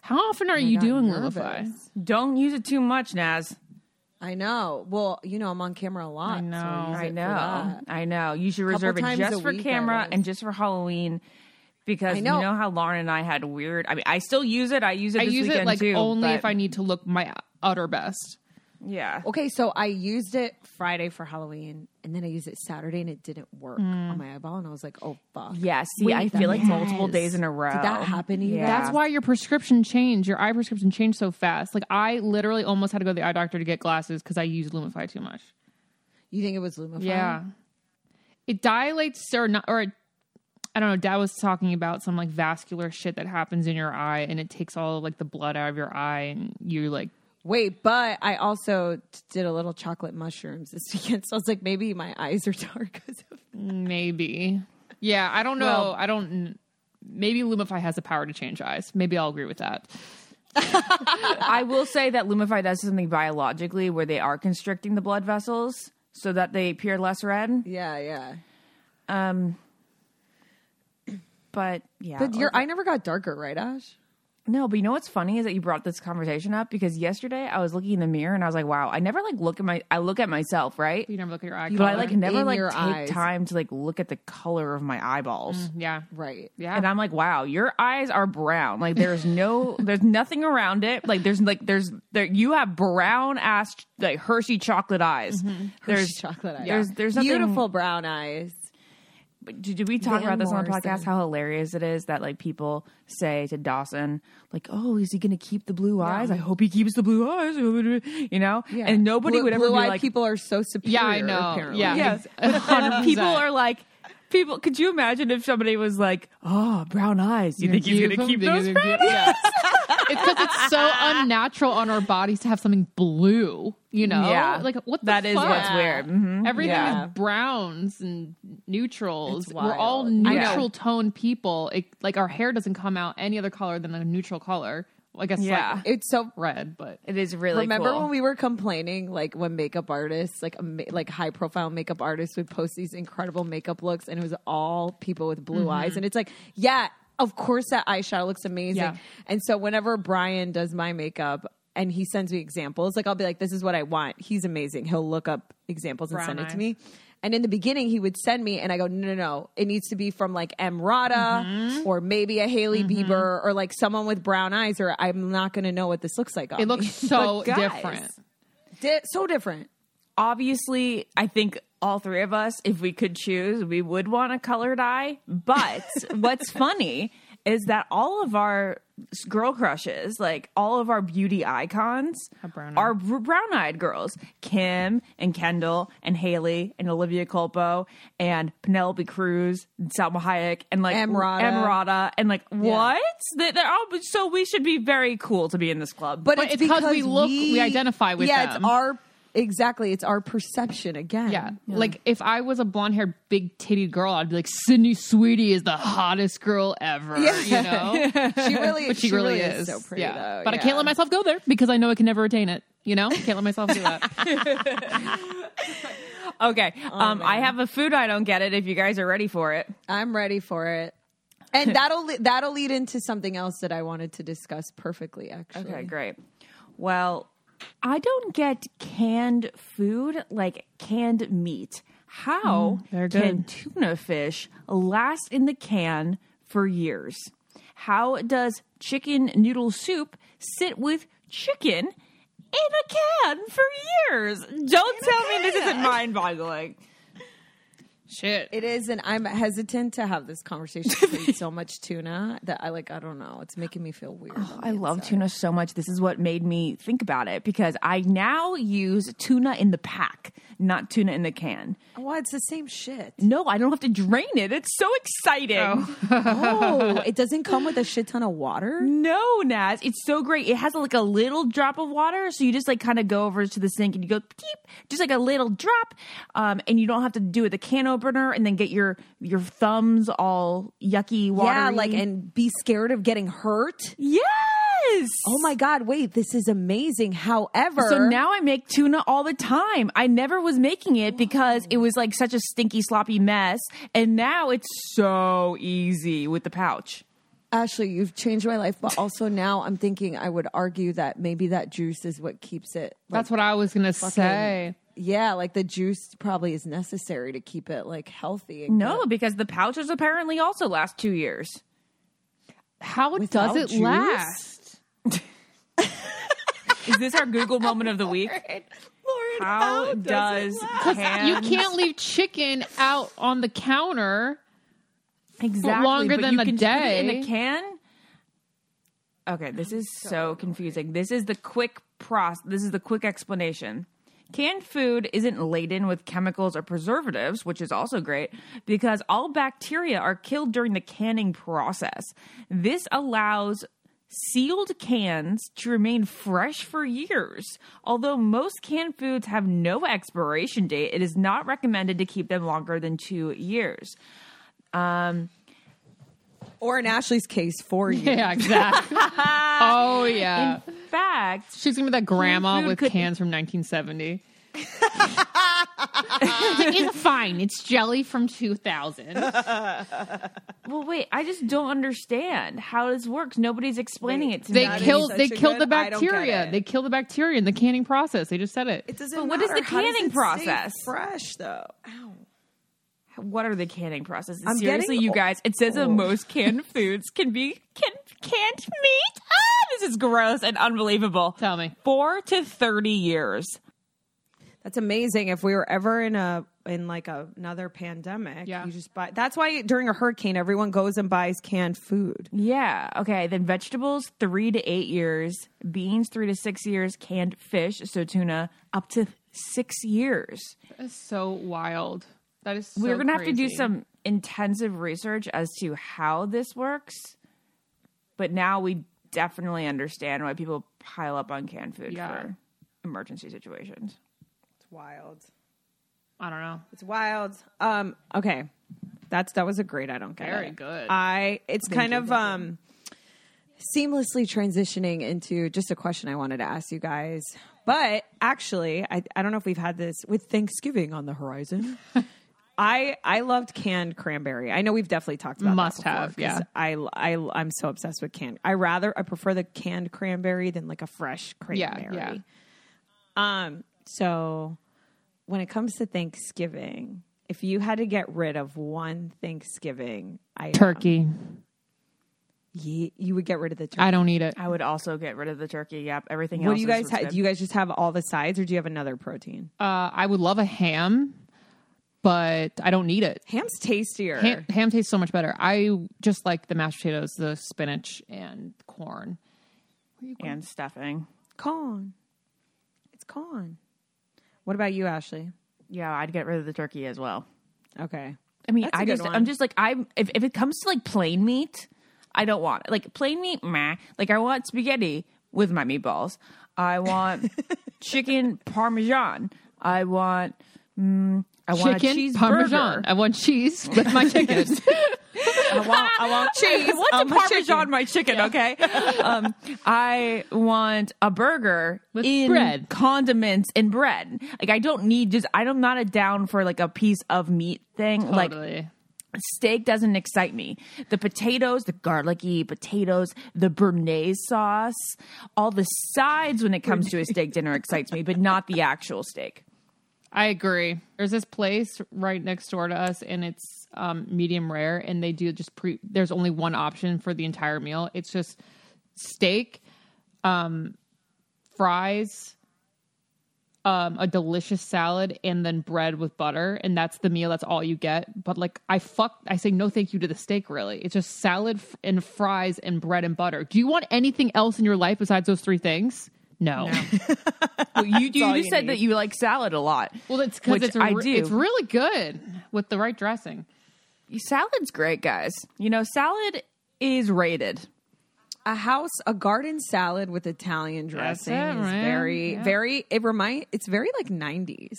How often are you doing nervous. Lumify? Don't use it too much, Naz. I know. Well, you know, I'm on camera a lot. I know. So I, I know. I know. You should reserve it just for week, camera and just for Halloween. Because I know. you know how Lauren and I had weird. I mean, I still use it. I use it. I this use it like too, only but- if I need to look my utter best. Yeah. Okay, so I used it Friday for Halloween, and then I used it Saturday, and it didn't work mm. on my eyeball, and I was like, oh fuck. Yeah. See, I feel like multiple days in a row. Did that happen? Yeah. That's why your prescription changed. Your eye prescription changed so fast. Like I literally almost had to go to the eye doctor to get glasses because I used Lumify too much. You think it was Lumify? Yeah, it dilates or not, or it, I don't know. Dad was talking about some like vascular shit that happens in your eye, and it takes all like the blood out of your eye, and you're like Wait, but I also t- did a little chocolate mushrooms this weekend, so I was like, maybe my eyes are dark of. maybe. Yeah, I don't know. Well- I don't. Maybe Lumify has the power to change eyes. Maybe I'll agree with that. I will say that Lumify does something biologically where they are constricting the blood vessels so that they appear less red. Yeah, yeah. Um, but yeah, But your okay. eye never got darker, right, Ash? No, but you know what's funny is that you brought this conversation up because yesterday I was looking in the mirror and I was like, wow, I never like look at my I look at myself, right? You never look at your eye But I like never in like your take eyes. time to like look at the color of my eyeballs. Mm, yeah, Right. yeah. And I'm like, wow, your eyes are brown. Like there's no, there's nothing around it. Like there's like there's there. You have brown ass like Hershey chocolate eyes. Mm-hmm. There's chocolate eyes. There's there's nothing, Beautiful brown eyes. Did, did we talk Van about this on the podcast? How hilarious it is that like people say to Dawson, like, "Oh, is he going to keep the blue eyes? I hope he keeps the blue eyes." You know, and nobody Blue- would ever be blue-eyed like, people are so superior. Yeah, I know. Apparently. Yeah. Yes. People are like, people. Could you imagine if somebody was like, "Oh, brown eyes. Do you think he's going to keep think those he's brown eyes?" yeah. it's because it's so unnatural on our bodies to have something blue. You know, Yeah. like what the That is fuck? what's weird. Mhm. Everything Yeah. is browns and neutrals. We're all wild. I know. neutral tone people. It, like our hair doesn't come out any other color than a neutral color. I guess Yeah. like It's so red, but It is really Remember cool. when we were complaining, like when makeup artists, like ama- like high profile makeup artists, would post these incredible makeup looks, and it was all people with blue mm-hmm. eyes, and it's like, yeah, of course that eyeshadow looks amazing. Yeah. And so whenever Brian does my makeup and he sends me examples, like I'll be like, this is what I want. He's amazing. He'll look up examples and Brown send it eyes. to me. And in the beginning, he would send me, and I go, no, no, no. It needs to be from like Emrata mm-hmm. or maybe a Hailey mm-hmm. Bieber or like someone with brown eyes, or I'm not going to know what this looks like. On it looks so guys, different. Di- so different. obviously, I think all three of us, if we could choose, we would want a colored eye. But what's funny is that all of our girl crushes, like all of our beauty icons, Are brown-eyed. are brown eyed girls. Kim and Kendall and Hailey and Olivia Culpo and Penelope Cruz and Salma Hayek and like Emrata. Emrata and like what? They- They're all, so we should be very cool to be in this club. But, But it's, it's 'cause we look- we identify with yeah, them. it's our exactly. It's our perception again. Yeah. Like if I was a blonde haired, big titted girl, I'd be like, Sydney Sweeney is the hottest girl ever. yeah. You know? she really, But she, really, is. so pretty. yeah. though. But I can't let myself go there because I know I can never attain it. You know? Can't let myself do that. okay, Oh, um, I have a food I don't get it. If you guys are ready for it. I'm ready for it. And that'll le- that'll lead into something else that I wanted to discuss perfectly. Actually, Okay, great. Well, I don't get canned food like canned meat. How they're can tuna fish last in the can for years? How does chicken noodle soup sit with chicken in a can for years? Don't tell me this isn't mind boggling. Shit. It is, and I'm hesitant to have this conversation I eat so much tuna that I like. I don't know. It's making me feel weird. on I love inside. tuna so much. This is what made me think about it because I now use tuna in the pack, not tuna in the can. Oh, it's the same shit. No, I don't have to drain it. It's so exciting. oh, it doesn't come with a shit ton of water. No, Naz, it's so great. It has like a little drop of water, so you just like kind of go over to the sink and you go peep, just like a little drop, um, and you don't have to do it the can opener and then get your your thumbs all yucky, watery. Yeah, like and be scared of getting hurt. yes. Oh my god, wait, this is amazing. However, So now I make tuna all the time. I never was making it because it was like such a stinky, sloppy mess, and now it's so easy with the pouch. Ashley, you've changed my life, but also now I'm thinking I would argue that maybe that juice is what keeps it. like, That's what I was gonna say. Yeah, like the juice probably is necessary to keep it like healthy. And No, good. because the pouches apparently also last two years. How Without does it juice? last? Is this our Google moment of the week? Lauren, How does You can't leave chicken out on the counter. exactly longer but than you a can put it in day. a can? Okay, this is so confusing. This is the quick process. This is the quick explanation. Canned food isn't laden with chemicals or preservatives, which is also great because all bacteria are killed during the canning process. This allows sealed cans to remain fresh for years. Although most canned foods have no expiration date, it is not recommended to keep them longer than two years. Um, Or in Ashley's case, for you. Yeah, exactly. oh yeah. In fact, She's gonna be that grandma with could- cans from 1970. it's fine. It's jelly from 2000. well, wait, I just don't understand how this works. Nobody's explaining it to They me. That is killed. such They a killed good- the I don't get bacteria. it. They killed the bacteria in the canning process. They just said it. It doesn't But what is matter. the How does canning it stay process? Fresh though. Ow. What are the canning processes? I'm Seriously, getting you guys, it says that most canned foods can be can, canned meat. Ah, this is gross and unbelievable. Tell me. Four to 30 years. That's amazing. If we were ever in a in like a, another pandemic, Yeah. you just buy. That's why during a hurricane, everyone goes and buys canned food. Yeah. Okay. Then vegetables, three to eight years. Beans, three to six years. Canned fish, so tuna, up to six years. That's so wild. That is. So We're going to have to do some intensive research as to how this works. But now we definitely understand why people pile up on canned food Yeah. for emergency situations. It's wild. I don't know. It's wild. Um. Okay. That's that was a great. I don't get Very it. good. I. It's kind of um seamlessly transitioning into just a question I wanted to ask you guys. But actually, I I don't know if we've had this with Thanksgiving on the horizon. I I loved canned cranberry. I know we've definitely talked about that Must before, have, 'cause yeah. I I I'm so obsessed with canned. I rather I prefer the canned cranberry than like a fresh cranberry. yeah. Um. So when it comes to Thanksgiving, if you had to get rid of one Thanksgiving item, Turkey. ye- you would get rid of the turkey. I don't eat it. I would also get rid of the turkey. Yep. Everything what else do you guys have? Do you guys just have all the sides, or do you have another protein? Uh, I would love a ham, but I don't need it. Ham's tastier. Ham, ham tastes so much better. I just like the mashed potatoes, the spinach, and corn. and stuffing. Corn. It's corn. What about you, Ashley? Yeah, I'd get rid of the turkey as well. Okay. I mean, That's a I good just, one. I'm just like, I'm, if, if it comes to like plain meat, I don't want it. Like plain meat, meh. Like I want spaghetti with my meatballs. I want chicken parmesan. I want, mm, I want a Chicken cheese parmesan. I want cheese with my chicken. I want, I want cheese. I want on my parmesan chicken. my chicken, okay? um, I want a burger With in bread. condiments and bread. Like I don't need just. I'm not a down for like a piece of meat thing. Like steak doesn't excite me. The potatoes, the garlicky potatoes, the béarnaise sauce, all the sides when it comes to a steak dinner excites me, but not the actual steak. I agree. There's this place right next door to us, and it's um, medium rare, and they do just pre. There's only one option for the entire meal. It's just steak, um, fries, um, a delicious salad, and then bread with butter, and that's the meal. That's all you get. But like, I fuck. I say no, thank you to the steak. Really, it's just salad and fries and bread and butter. Do you want anything else in your life besides those three things? No. Well, you you, you you said need. that you like salad a lot. Well, it's because Which it's a I re- do. It's really good with the right dressing. Salad's great, guys. You know, salad is rated. a house a garden salad with Italian dressing it, is man. very Yeah. very it remind it's very like 90s.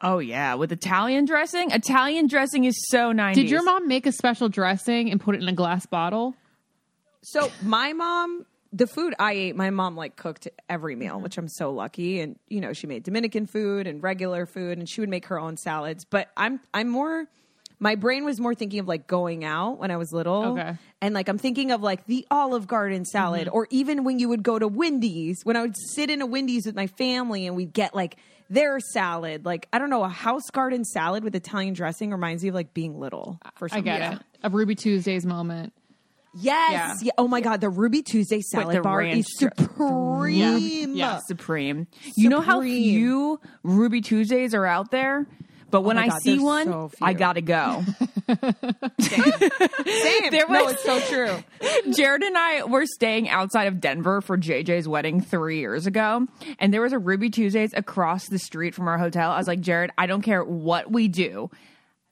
Oh yeah, with Italian dressing. Italian dressing is so 90s. Did your mom make a special dressing and put it in a glass bottle? So my mom the food I ate, my mom like cooked every meal, which I'm so lucky. And you know, she made Dominican food and regular food, and she would make her own salads. But I'm I'm more, my brain was more thinking of like going out when I was little, Okay. and like I'm thinking of like the Olive Garden salad, mm-hmm. or even when you would go to Wendy's, when I would sit in a Wendy's with my family and we'd get like their salad. Like I don't know, a house garden salad with Italian dressing reminds me of like being little. For some I get reason. it. A Ruby Tuesdays moment. Yes. Yeah. Yeah. Oh my God. The Ruby Tuesday salad bar is supreme. Yeah. Supreme. You know how Supreme. few Ruby Tuesdays are out there? But when Oh my I God, see there's one, so few. I gotta go. Same. There no, was- it's so true. Jared and I were staying outside of Denver for JJ's wedding three years ago, and there was a Ruby Tuesdays across the street from our hotel. I was like, Jared, I don't care what we do,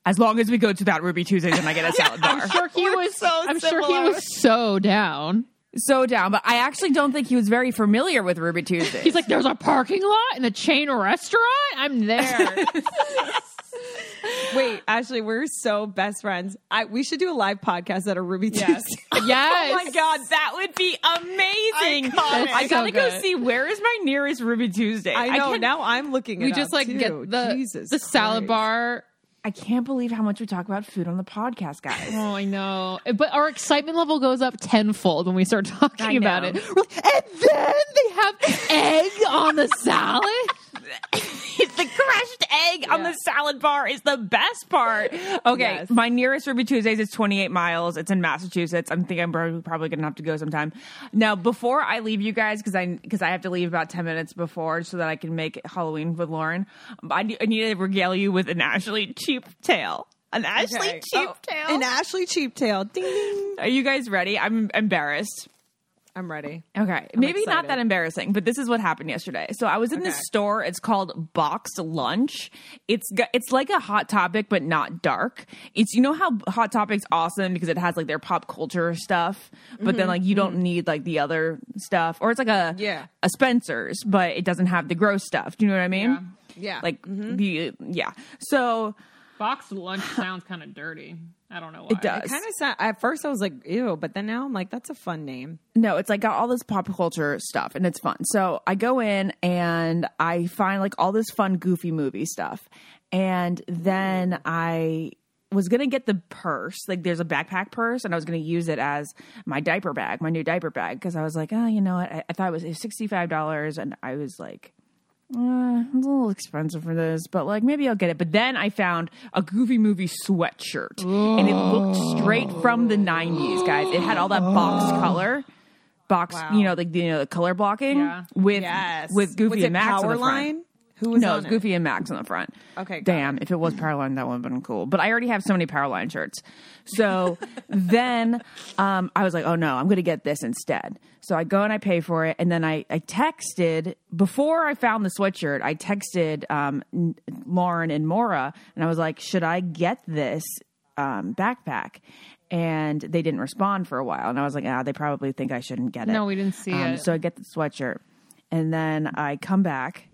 as long as we go to that Ruby Tuesdays and I get a salad bar. Sure, he was. so I'm sure he was so down. so down, but I actually don't think he was very familiar with Ruby Tuesdays. He's like, "There's a parking lot and a chain restaurant. I'm there." Wait, Ashley, we're so best friends. I we should do a live podcast at a Ruby Yes. Tuesday. Yes. Oh my god, that would be amazing! I gotta so go good. see where is my nearest Ruby Tuesday. I know. can- now I'm looking. we it just like too. get the Jesus the salad bar. I can't believe how much we talk about food on the podcast, guys. Oh, I know. But our excitement level goes up tenfold when we start talking about it. Like, and then they have egg on the salad. the crushed egg on the salad bar is the best part. Okay, Yes. my nearest Ruby Tuesdays is 28 miles. It's in Massachusetts. I'm thinking I'm probably, probably gonna have to go sometime. Now, before I leave you guys, because I because I have to leave about 10 minutes before so that I can make Halloween with Lauren. I, need- I need to regale you with an Ashley cheap tale. An Ashley Okay. cheap Oh, tale. An Ashley cheap. Ding ding. Are you guys ready? I'm embarrassed. I'm ready. Okay, maybe not that embarrassing, but this is what happened yesterday. So I was in this store. It's called BoxLunch. It's it's like a Hot Topic, but not dark. It's you know how Hot Topic's awesome because it has like their pop culture stuff, but then mm-hmm, like you don't mm-hmm. need like the other stuff, or it's like a Yeah. a Spencer's, but it doesn't have the gross stuff. Do you know what I mean? Yeah. Like mm-hmm. the yeah. So BoxLunch sounds kind of dirty. I don't know why. it does. It kind of sound, at first I was like, ew, but then now I'm like, that's a fun name. No, it's like got all this pop culture stuff and it's fun. So I go in and I find like all this fun, goofy movie stuff. And then I was gonna get the purse. Like there's a backpack purse, and I was gonna use it as my diaper bag, my new diaper bag, because I was like, oh, you know what? I, I thought it was sixty five dollars, and I was like, uh, it's a little expensive for this, but like maybe I'll get it. But then I found a Goofy Movie sweatshirt, and it looked straight from the '90s, guys. It had all that box color, box, you know, like the, you know, the color blocking Yeah. with Yes. with Goofy was and Max on the front. Powerline? Who was no, it? Goofy and Max on the front. Okay, Damn, if it was Powerline, that would have been cool. But I already have so many Powerline shirts. So then um, I was like, oh no, I'm going to get this instead. So I go and I pay for it. And then I, I texted, before I found the sweatshirt, I texted um, Lauren and Mora, and I was like, should I get this um, backpack? And they didn't respond for a while. And I was like, ah, they probably think I shouldn't get it. No, we didn't see Um, it. So I get the sweatshirt. And then I come back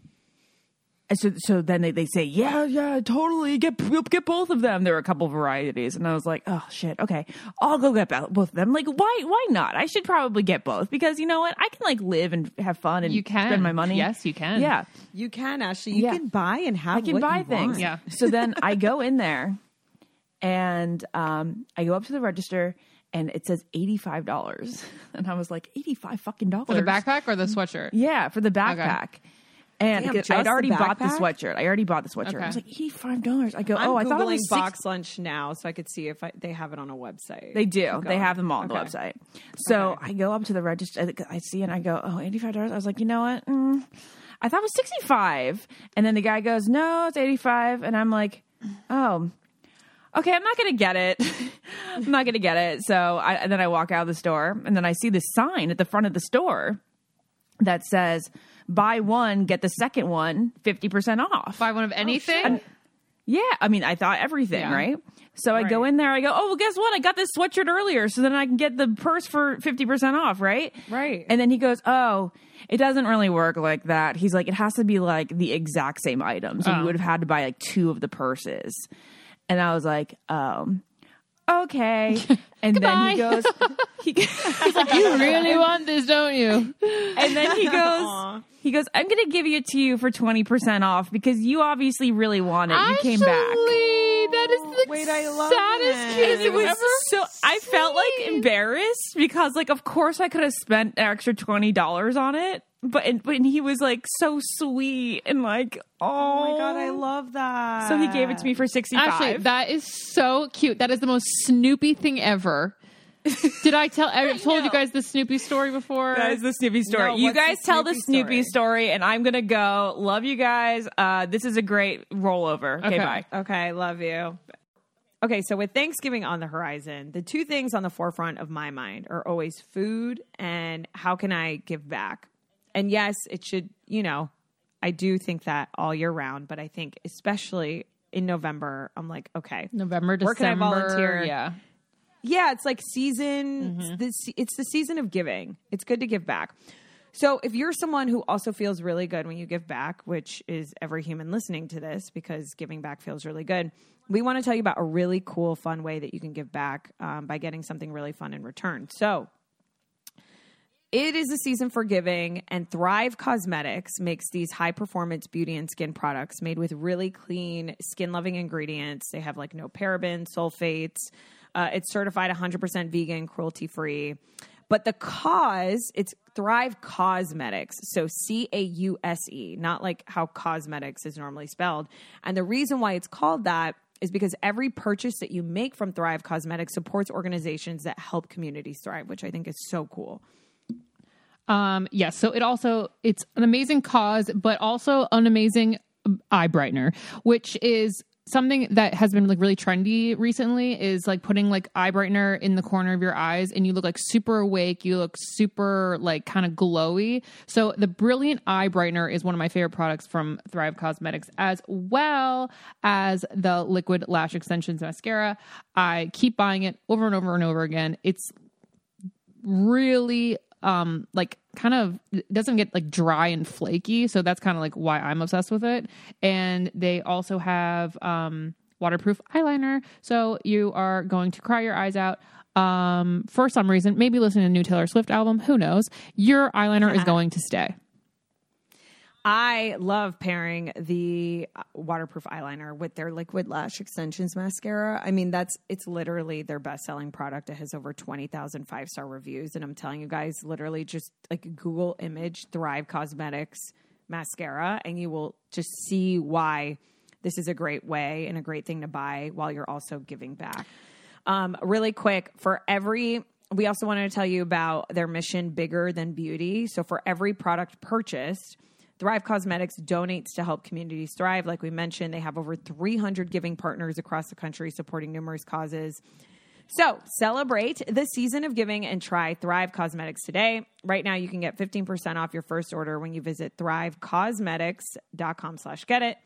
so, so then they, they say, yeah, yeah, totally get get both of them. There were a couple varieties, and I was like, oh shit, okay, I'll go get both of them. Like, why, why not? I should probably get both because you know what? I can like live and have fun and You can. spend my money. Yes, you can. Yeah, You can, actually You Yeah. can buy and have I can what buy you things. want. Yeah. So then I go in there, and um, I go up to the register, and it says eighty five dollars, and I was like, eighty five fucking dollars For the backpack or the sweatshirt? Yeah, for the backpack. And Damn, I'd the already bought the sweatshirt. I already bought the sweatshirt. Okay. I was like, eighty five dollars. I go, I'm oh, I thought it was six- BoxLunch now so I could see if I, they have it on a website. They do. They have them all on Okay. the website. So I go up to the register. I see it and I go, oh, $85. I was like, you know what? Mm, I thought it was 65 And then the guy goes, no, it's 85 And I'm like, oh, okay, I'm not going to get it. I'm not going to get it. So I, and then I walk out of the store and then I see this sign at the front of the store that says, buy one, get the second one 50% off. Buy one of anything? Yeah, I mean, I thought everything, Yeah. right? So I go in there, I go, oh, well, guess what? I got this sweatshirt earlier, so then I can get the purse for 50% off, right? Right. And then he goes, oh, it doesn't really work like that. He's like, it has to be like the exact same item. So you Oh. would have had to buy like two of the purses. And I was like, um, okay. And then he goes, he, he's like, you really want this, don't you? and then he goes, he goes, I'm going to give it to you for 20% off because you obviously really want it. You came back. Ashley, That is the Wait, I love saddest it. kiss it was ever so I felt like embarrassed because like of course I could have spent an extra twenty dollars on it, but and, but he was like so sweet and like oh, Oh my god, I love that. So he gave it to me for sixty five. Actually, that is so cute. That is the most Snoopy thing ever. Did I tell? I told you guys the Snoopy story before. that is the Snoopy story. No, you what's the guys tell the Snoopy Snoopy story. and I'm gonna go. Love you guys. Uh, this is a great rollover. Okay, Okay. bye. Okay, love you. Okay, so with Thanksgiving on the horizon, the two things on the forefront of my mind are always food and how can I give back. And yes, it should, you know, I do think that all year round, but I think especially in November, I'm like, okay, November, Where can I December. volunteer? Yeah. Yeah, it's like season. It's, the, it's the season of giving. It's good to give back. So, if you're someone who also feels really good when you give back, which is every human listening to this because giving back feels really good, we want to tell you about a really cool, fun way that you can give back um, by getting something really fun in return. So, it is a season for giving, and Thrive Causemetics makes these high performance beauty and skin products made with really clean, skin loving ingredients. They have like no parabens, sulfates. Uh, it's certified 100% vegan, cruelty free. But the cause, it's Thrive Causemetics. So C A U S E, not like how cosmetics is normally spelled. And the reason why it's called that is because every purchase that you make from Thrive Causemetics supports organizations that help communities thrive, which I think is so cool. Um, yes. So it also it's an amazing cause, but also an amazing eye brightener, which is something that has been like really trendy recently is like putting like eye brightener in the corner of your eyes and you look like super awake you look super like kind of glowy. So the brilliant eye brightener is one of my favorite products from thrive causemetics as well as the liquid lash extensions mascara. I keep buying it over and over and over again. It's really um like kind of doesn't get like dry and flaky so that's kind of like why i'm obsessed with it. And they also have um waterproof eyeliner so you are going to cry your eyes out um for some reason. Maybe listening to a new taylor swift album who knows? Your eyeliner is going to stay I love pairing the waterproof eyeliner with their liquid lash extensions mascara. I mean, that's it's literally their best selling product. It has over 20,000 five star reviews. And I'm telling you guys, literally just like Google image Thrive Causemetics mascara, and you will just see why this is a great way and a great thing to buy while you're also giving back. Um, really quick, for every we also wanted to tell you about their mission bigger than beauty. So for every product purchased, Thrive Causemetics donates to help communities thrive. Like we mentioned, they have over 300 giving partners across the country supporting numerous causes. So celebrate the season of giving and try Thrive Causemetics today. Right now, you can get 15% off your first order when you visit thrivecausemetics.com slash get it.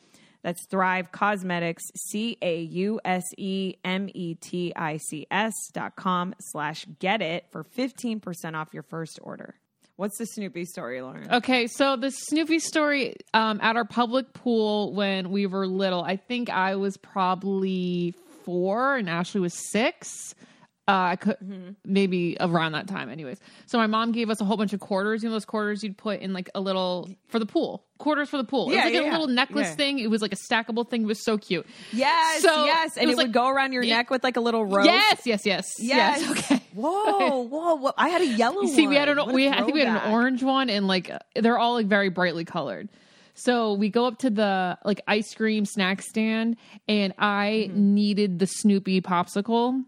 That's Thrive Causemetics, C A U S E M E T I C S dot com slash get it for 15% off your first order. What's the Snoopy story, Lauren? Okay, so the Snoopy story um, at our public pool when we were little, I think I was probably four and Ashley was six. Uh, I could maybe around that time, anyways. So my mom gave us a whole bunch of quarters. You know those quarters you'd put in like a little for the pool. Quarters for the pool. it Yeah, was like yeah, a yeah. little necklace Yeah. thing. It was like a stackable thing. It was so cute. Yes, So, yes. And it it, was would like- go around your neck with like a little rope. Yes, yes, yes, Yes. Okay. Whoa, whoa, whoa. I had a yellow one. See, we had an What we I think we had an orange one, and like they're all like very brightly colored. So we go up to the like ice cream snack stand, and I Mm-hmm. needed the Snoopy popsicle.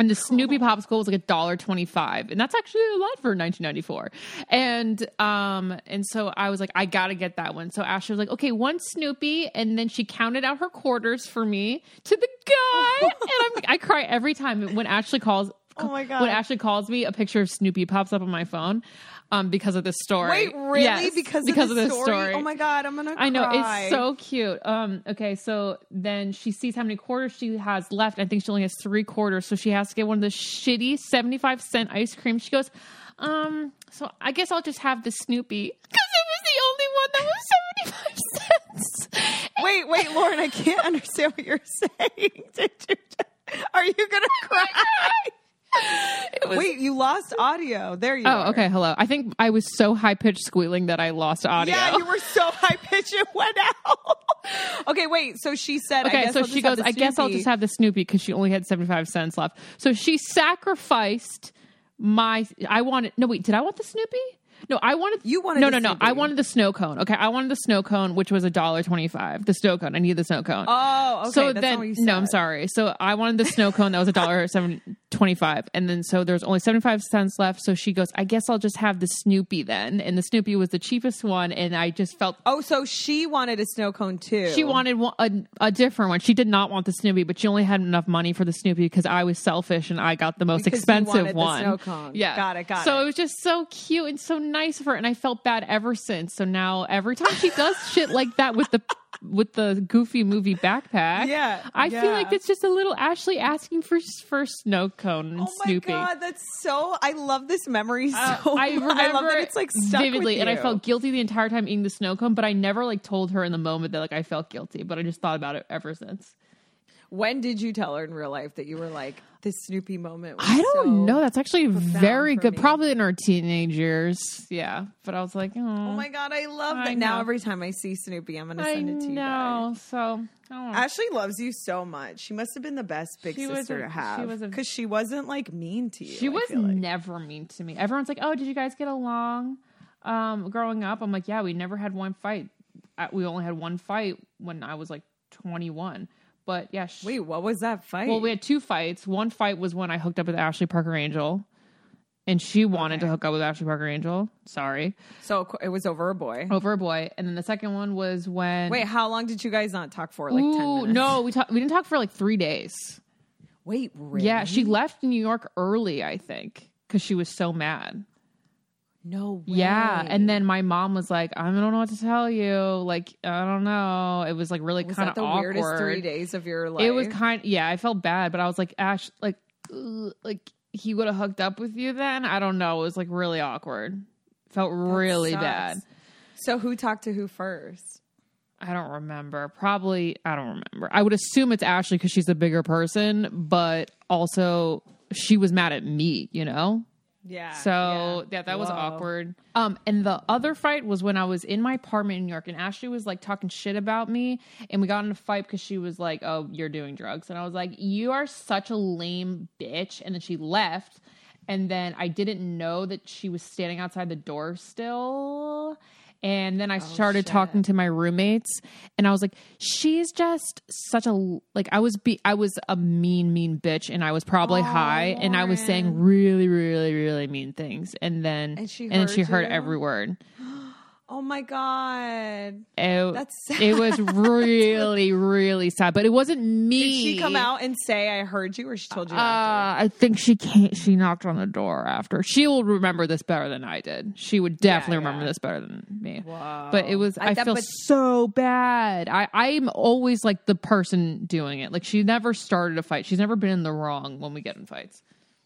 And the Snoopy popsicle was like a dollar twenty five, and that's actually a lot for nineteen ninety four. And um, and so I was like, I gotta get that one. So Ashley was like, okay, one Snoopy, and then she counted out her quarters for me to the guy, and I'm, I cry every time when Ashley calls. Oh my God. When Ashley calls me, a picture of Snoopy pops up on my phone, um, because of this story. Wait, really? Yes, because, because of, of the this story? story. Oh my god, I'm gonna. I know it's so cute. Um, okay, so then she sees how many quarters she has left. I think she only has three quarters, so she has to get one of the shitty seventy-five cent ice cream. She goes, um, so I guess I'll just have the Snoopy because it was the only one that was seventy-five cents. Wait, wait, Lauren, I can't understand what you're saying. Did you? Are you gonna cry? It was- Wait, you lost audio. There you go. Oh, are. okay. Hello. I think I was so high pitched squealing that I lost audio. Yeah, you were so high pitched it went out. okay, wait. So she said, I Okay, guess so I'll she just have goes, the I guess I'll Snoopy." just have the Snoopy because she only had 75 cents left. So she sacrificed my. I wanted. No, wait, did I want the Snoopy? No, I wanted. You wanted No, the no, no. Snoopy. I wanted the snow cone. Okay, I wanted the snow cone, which was a dollar twenty-five. The snow cone. I needed the snow cone. Oh, okay. so that's then, not what you no, I'm sorry. So I wanted the snow cone that was a dollar seven twenty-five, and then so there's only seventy-five cents left. So she goes, I guess I'll just have the Snoopy then, and the Snoopy was the cheapest one, and I just felt Oh, so she wanted a snow cone too. she wanted one, a, a different one. She did not want the Snoopy, but she only had enough money for the Snoopy because I was selfish and I got the most Because expensive one. snow cone. Yeah, Got it, got it. so it. it was just so cute and so nice of her, and I felt bad ever since. So now every time she does shit like that with the with the Goofy movie backpack. Yeah, I feel like that's just a little Ashley asking for for snow cone and Oh my Snoopy. god, that's so! I love this memory so. Uh, I remember love that it's like vividly, and I felt guilty the entire time eating the snow cone. But I never like told her in the moment that like I felt guilty. But I just thought about it ever since. When did you tell her in real life that you were like this Snoopy moment? Was I don't so- know. That's actually very good. me. Probably in our teenage years. Yeah. But I was like, oh, Oh my god, I love I that. Now every time I see Snoopy, I'm gonna I send it to you. know. guys. So I. Ashley loves you so much. She must have been the best big She sister a- to have because she wasn't like mean to you. She I was like. never mean to me. Everyone's like, "Oh, did you guys get along um, growing up?" I'm like, "Yeah, we never had one fight. Uh, We only had one fight when I was like 21." But yeah, sh- Wait, what was that fight? well, we had two fights. One fight was when I hooked up with Ashley Parker Angel, and she wanted to hook up with Ashley Parker Angel. Sorry, so it was over a boy. over a boy. And then the second one was when Wait, how long did you guys not talk for? Like ten minutes? no, we talk- we didn't talk for like three days. Wait, really? Yeah, she left New York early, I think, because she was so mad. No way. Yeah, and then my mom was like, "I don't know what to tell you. Like, I don't know." It was like really kind of the awkward. weirdest three days of your life? It was kind. Yeah, I felt bad, but I was like, Ash, like, ugh, like he would have hooked up with you then. I don't know. It was like really awkward. Felt really sucks. bad. So who talked to who first? I don't remember. Probably, I don't remember. I would assume it's Ashley because she's the bigger person, but also she was mad at me. You know. Yeah. So yeah, that was awkward. Um, and the other fight was when I was in my apartment in New York, and Ashley was like talking shit about me, and we got in a fight because she was like, "Oh, you're doing drugs," and I was like, "You are such a lame bitch," and then she left, and then I didn't know that she was standing outside the door still. And then I oh, started talking to my roommates, and I was like, "She's just such a like." I was be I was a mean, mean bitch, and I was probably high, and I was saying really, really, really mean things. And then And she then she heard heard every word. Oh my god. It, That's it was really, really sad, but it wasn't me. Did she come out and say I heard you, or she told you? Uh. I think she can't. She knocked on the door after. She will remember this better than I did. She would definitely Yeah, remember this better than me. Wow. But it was. I, I- that- feel but- so bad. I I'm always like the person doing it. Like she never started a fight. She's never been in the wrong when we get in fights.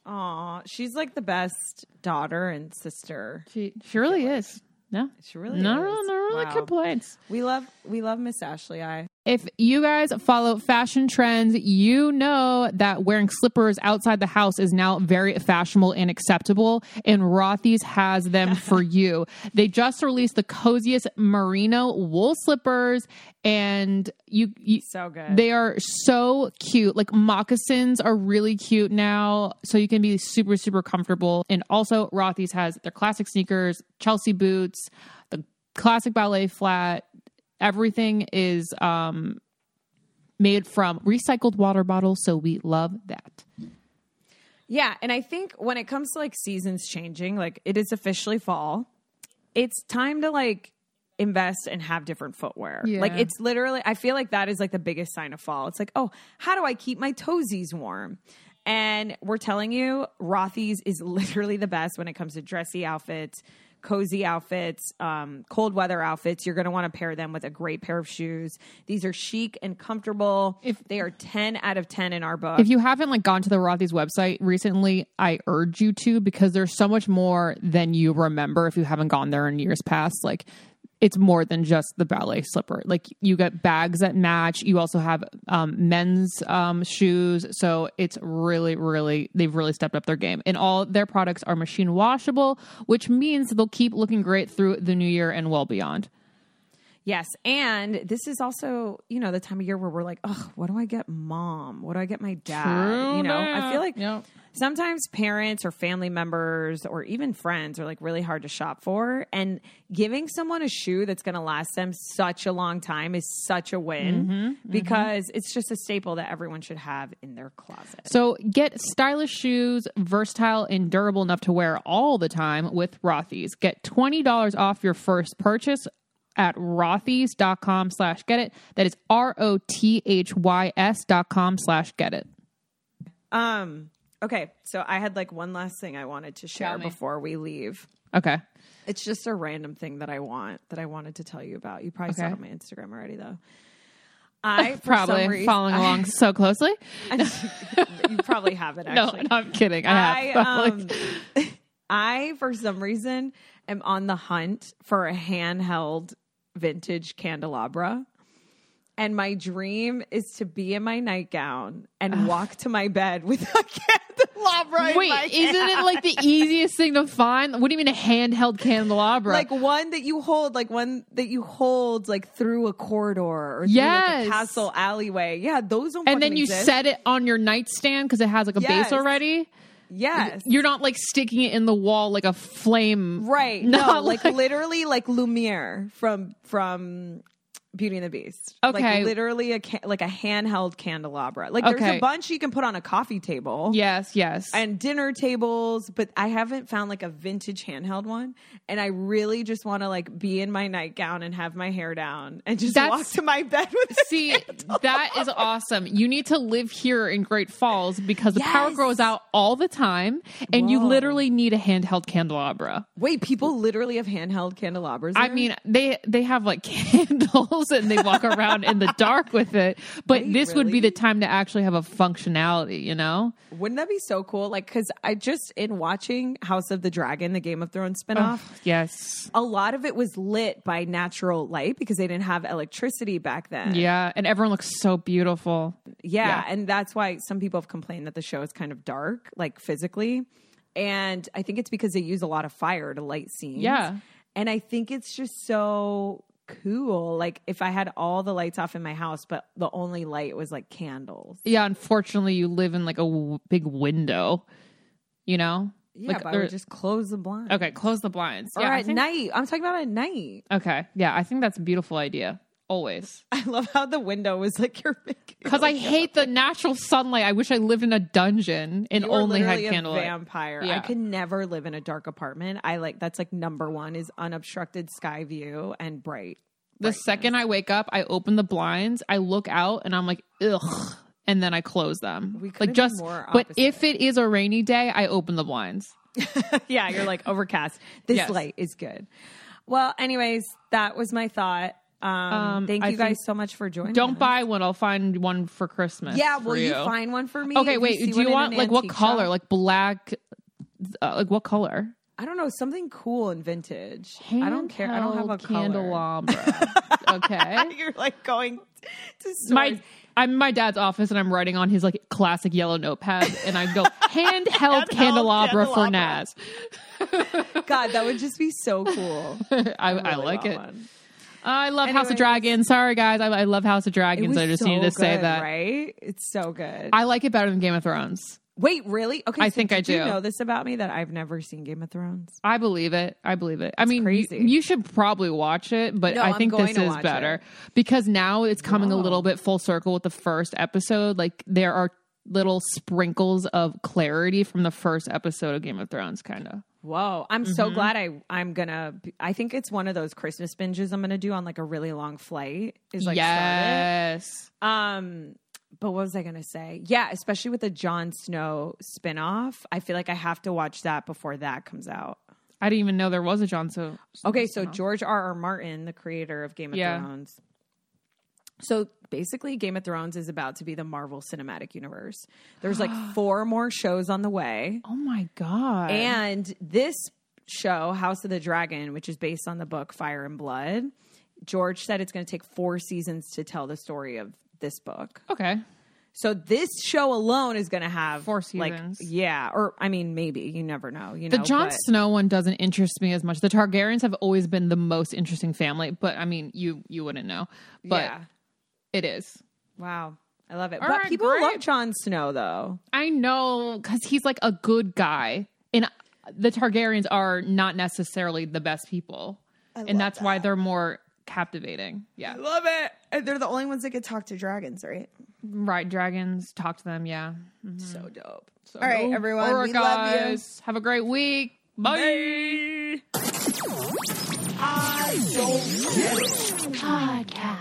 Aw, she's like the best daughter and sister. She she really is. No, She really no, is. no, no, really Wow. complaints. We love we love Miss Ashley. I If you guys follow fashion trends, you know that wearing slippers outside the house is now very fashionable and acceptable, and Rothy's has them for you. They just released the coziest merino wool slippers, and you, you so good. they are so cute. Like moccasins are really cute now, so you can be super super comfortable. And also, Rothy's has their classic sneakers, Chelsea boots, the classic ballet flat. Everything is um, made from recycled water bottles, so we love that. Yeah, and I think when it comes to like seasons changing, like it is officially fall. It's time to like invest and have different footwear. Yeah. Like it's literally I feel like that is like the biggest sign of fall. It's like, "Oh, how do I keep my toesies warm?" And we're telling you, Rothy's is literally the best when it comes to dressy outfits, cozy outfits, um, cold weather outfits. You're going to want to pair them with a great pair of shoes. These are chic and comfortable. If- they are 10 out of 10 in our book. If you haven't like gone to the Rothy's website recently, I urge you to because there's so much more than you remember if you haven't gone there in years past. Like it's more than just the ballet slipper. Like you get bags that match. You also have um, men's um, shoes. So it's really, really they've really stepped up their game. And all their products are machine washable, which means they'll keep looking great through the new year and well beyond. Yes. And this is also, you know, the time of year where we're like, oh, what do I get mom? What do I get my dad? True you know, that. I feel like Yep. sometimes parents or family members or even friends are like really hard to shop for. And giving someone a shoe that's going to last them such a long time is such a win mm-hmm, mm-hmm. because it's just a staple that everyone should have in their closet. So get stylish shoes, versatile and durable enough to wear all the time with Rothy's. Get $20 off your first purchase at rothys.com slash get it. That is R-O-T-H-Y-S dot com slash get it. Um, okay. So I had like one last thing I wanted to share before we leave. Okay. It's just a random thing that I want that I wanted to tell you about. You probably saw it on my Instagram already, though. I Probably reason, following I- along so closely. I, you probably haven't No, actually. no, I'm kidding. I have. I um, I for some reason am on the hunt for a handheld vintage candelabra. And my dream is to be in my nightgown and walk to my bed with a candelabra. Wait, my isn't hand. it like the easiest thing to find? What do you mean a handheld candelabra? like one that you hold, like one that you hold like through a corridor or through like Yes. a castle alleyway? Yeah, those don't. and then you exist. set it on your nightstand because it has like a Yes. base already. Yes, You're not like sticking it in the wall like a flame. Right. No, like, like- literally like Lumiere from from Beauty and the Beast. Okay. Like literally a ca- like a handheld candelabra. Like there's a bunch you can put on a coffee table. Yes, yes. And dinner tables, but I haven't found like a vintage handheld one. And I really just want to like be in my nightgown and have my hair down and just That's- walk to my bed with See, that is awesome. You need to live here in Great Falls because the power Yes. goes out all the time and you literally need a handheld candelabra. Wait, people literally have handheld candelabras. I mean, they they have like candles and they walk around in the dark with it, but Wait, this would be the time to actually have a functionality, you know? wouldn't that be so cool? Like, because I just in watching House of the Dragon, the Game of Thrones spinoff. Yes. a lot of it was lit by natural light because they didn't have electricity back then. Yeah, and everyone looks so beautiful. Yeah, Yeah. and that's why some people have complained that the show is kind of dark, like physically. And I think it's because they use a lot of fire to light scenes. Yeah. And I think it's just so cool. Like if I had all the lights off in my house, but the only light was like candles. Yeah, unfortunately, you live in like a w- big window, you know? Yeah, like but would just close the blinds. Okay, close the blinds. Or yeah, at think- night. I'm talking about at night. Okay, yeah, I think that's a beautiful idea. Always. I love how the window was like your Because I hate the natural sunlight. I wish I lived in a dungeon and You're only had literally a candlelight. vampire. I Yeah. could never live in a dark apartment. I like that's like number one is unobstructed sky view and bright. The second I wake up, I open the blinds, I look out, and I'm like, ugh. And then I close them. We couldn't like be just, more but opposite. if it is a rainy day, I open the blinds. yeah, you're like overcast. This Yes. light is good. Well, anyways, that was my thought. Um, Um, thank I you guys so much for joining. Don't us. buy one. I'll find one for Christmas. Yeah, will you. find one for me? Okay, wait. see do you want like what color? shop? Like black? Uh, like what color? I don't know, something cool and vintage. I don't care. I don't have a Handheld color. candelabra. okay. You're like going to my. I'm in my dad's office and I'm writing on his like classic yellow notepad and I go handheld candelabra for candelabra. Naz. God, that would just be so cool. I, I really like it. one. Oh, I love House of Dragons. Sorry guys, I, I love House of Dragons. I just so needed to say that. right? It's so good. I like it better than Game of Thrones. Wait, really? Okay, I so think I did You do. know this about me that I've never seen Game of Thrones. I believe it. I believe it. I mean, you, crazy. you should probably watch it, but No, I think this is better it. because now it's coming a little bit full circle with the first episode. Like there are little sprinkles of clarity from the first episode of Game of Thrones, kind of. Whoa, I'm so Mm-hmm. glad I I'm gonna. I think it's one of those Christmas binges I'm gonna do on like a really long flight. Is like yes. Um, but what was I gonna say? Yeah, especially with the Jon Snow spinoff, I feel like I have to watch that before that comes out. I didn't even know there was a John so Okay, so George R. R. Martin, the creator of Game of Yeah. Thrones. So basically, Game of Thrones is about to be the Marvel Cinematic Universe. There's like four more shows on the way. Oh my god. And this show, House of the Dragon, which is based on the book Fire and Blood, George said it's going to take four seasons to tell the story of this book. okay. So this show alone is going to have Four like, seasons. yeah, or I mean, maybe you never know. You The know, Jon but- Snow one doesn't interest me as much. The Targaryens have always been the most interesting family, but I mean, you you wouldn't know. But yeah, it is. wow, I love it. All but right, people great. love Jon Snow though. I know because he's like a good guy, and the Targaryens are not necessarily the best people, and that's why they're more captivating. Yeah, I Love it. And they're the only ones that could talk to dragons, right? right. Dragons talk to them. Yeah. Mm-hmm. So dope. So, All right, everyone, All right, we love you. guys. Have a great week. Bye. Podcast.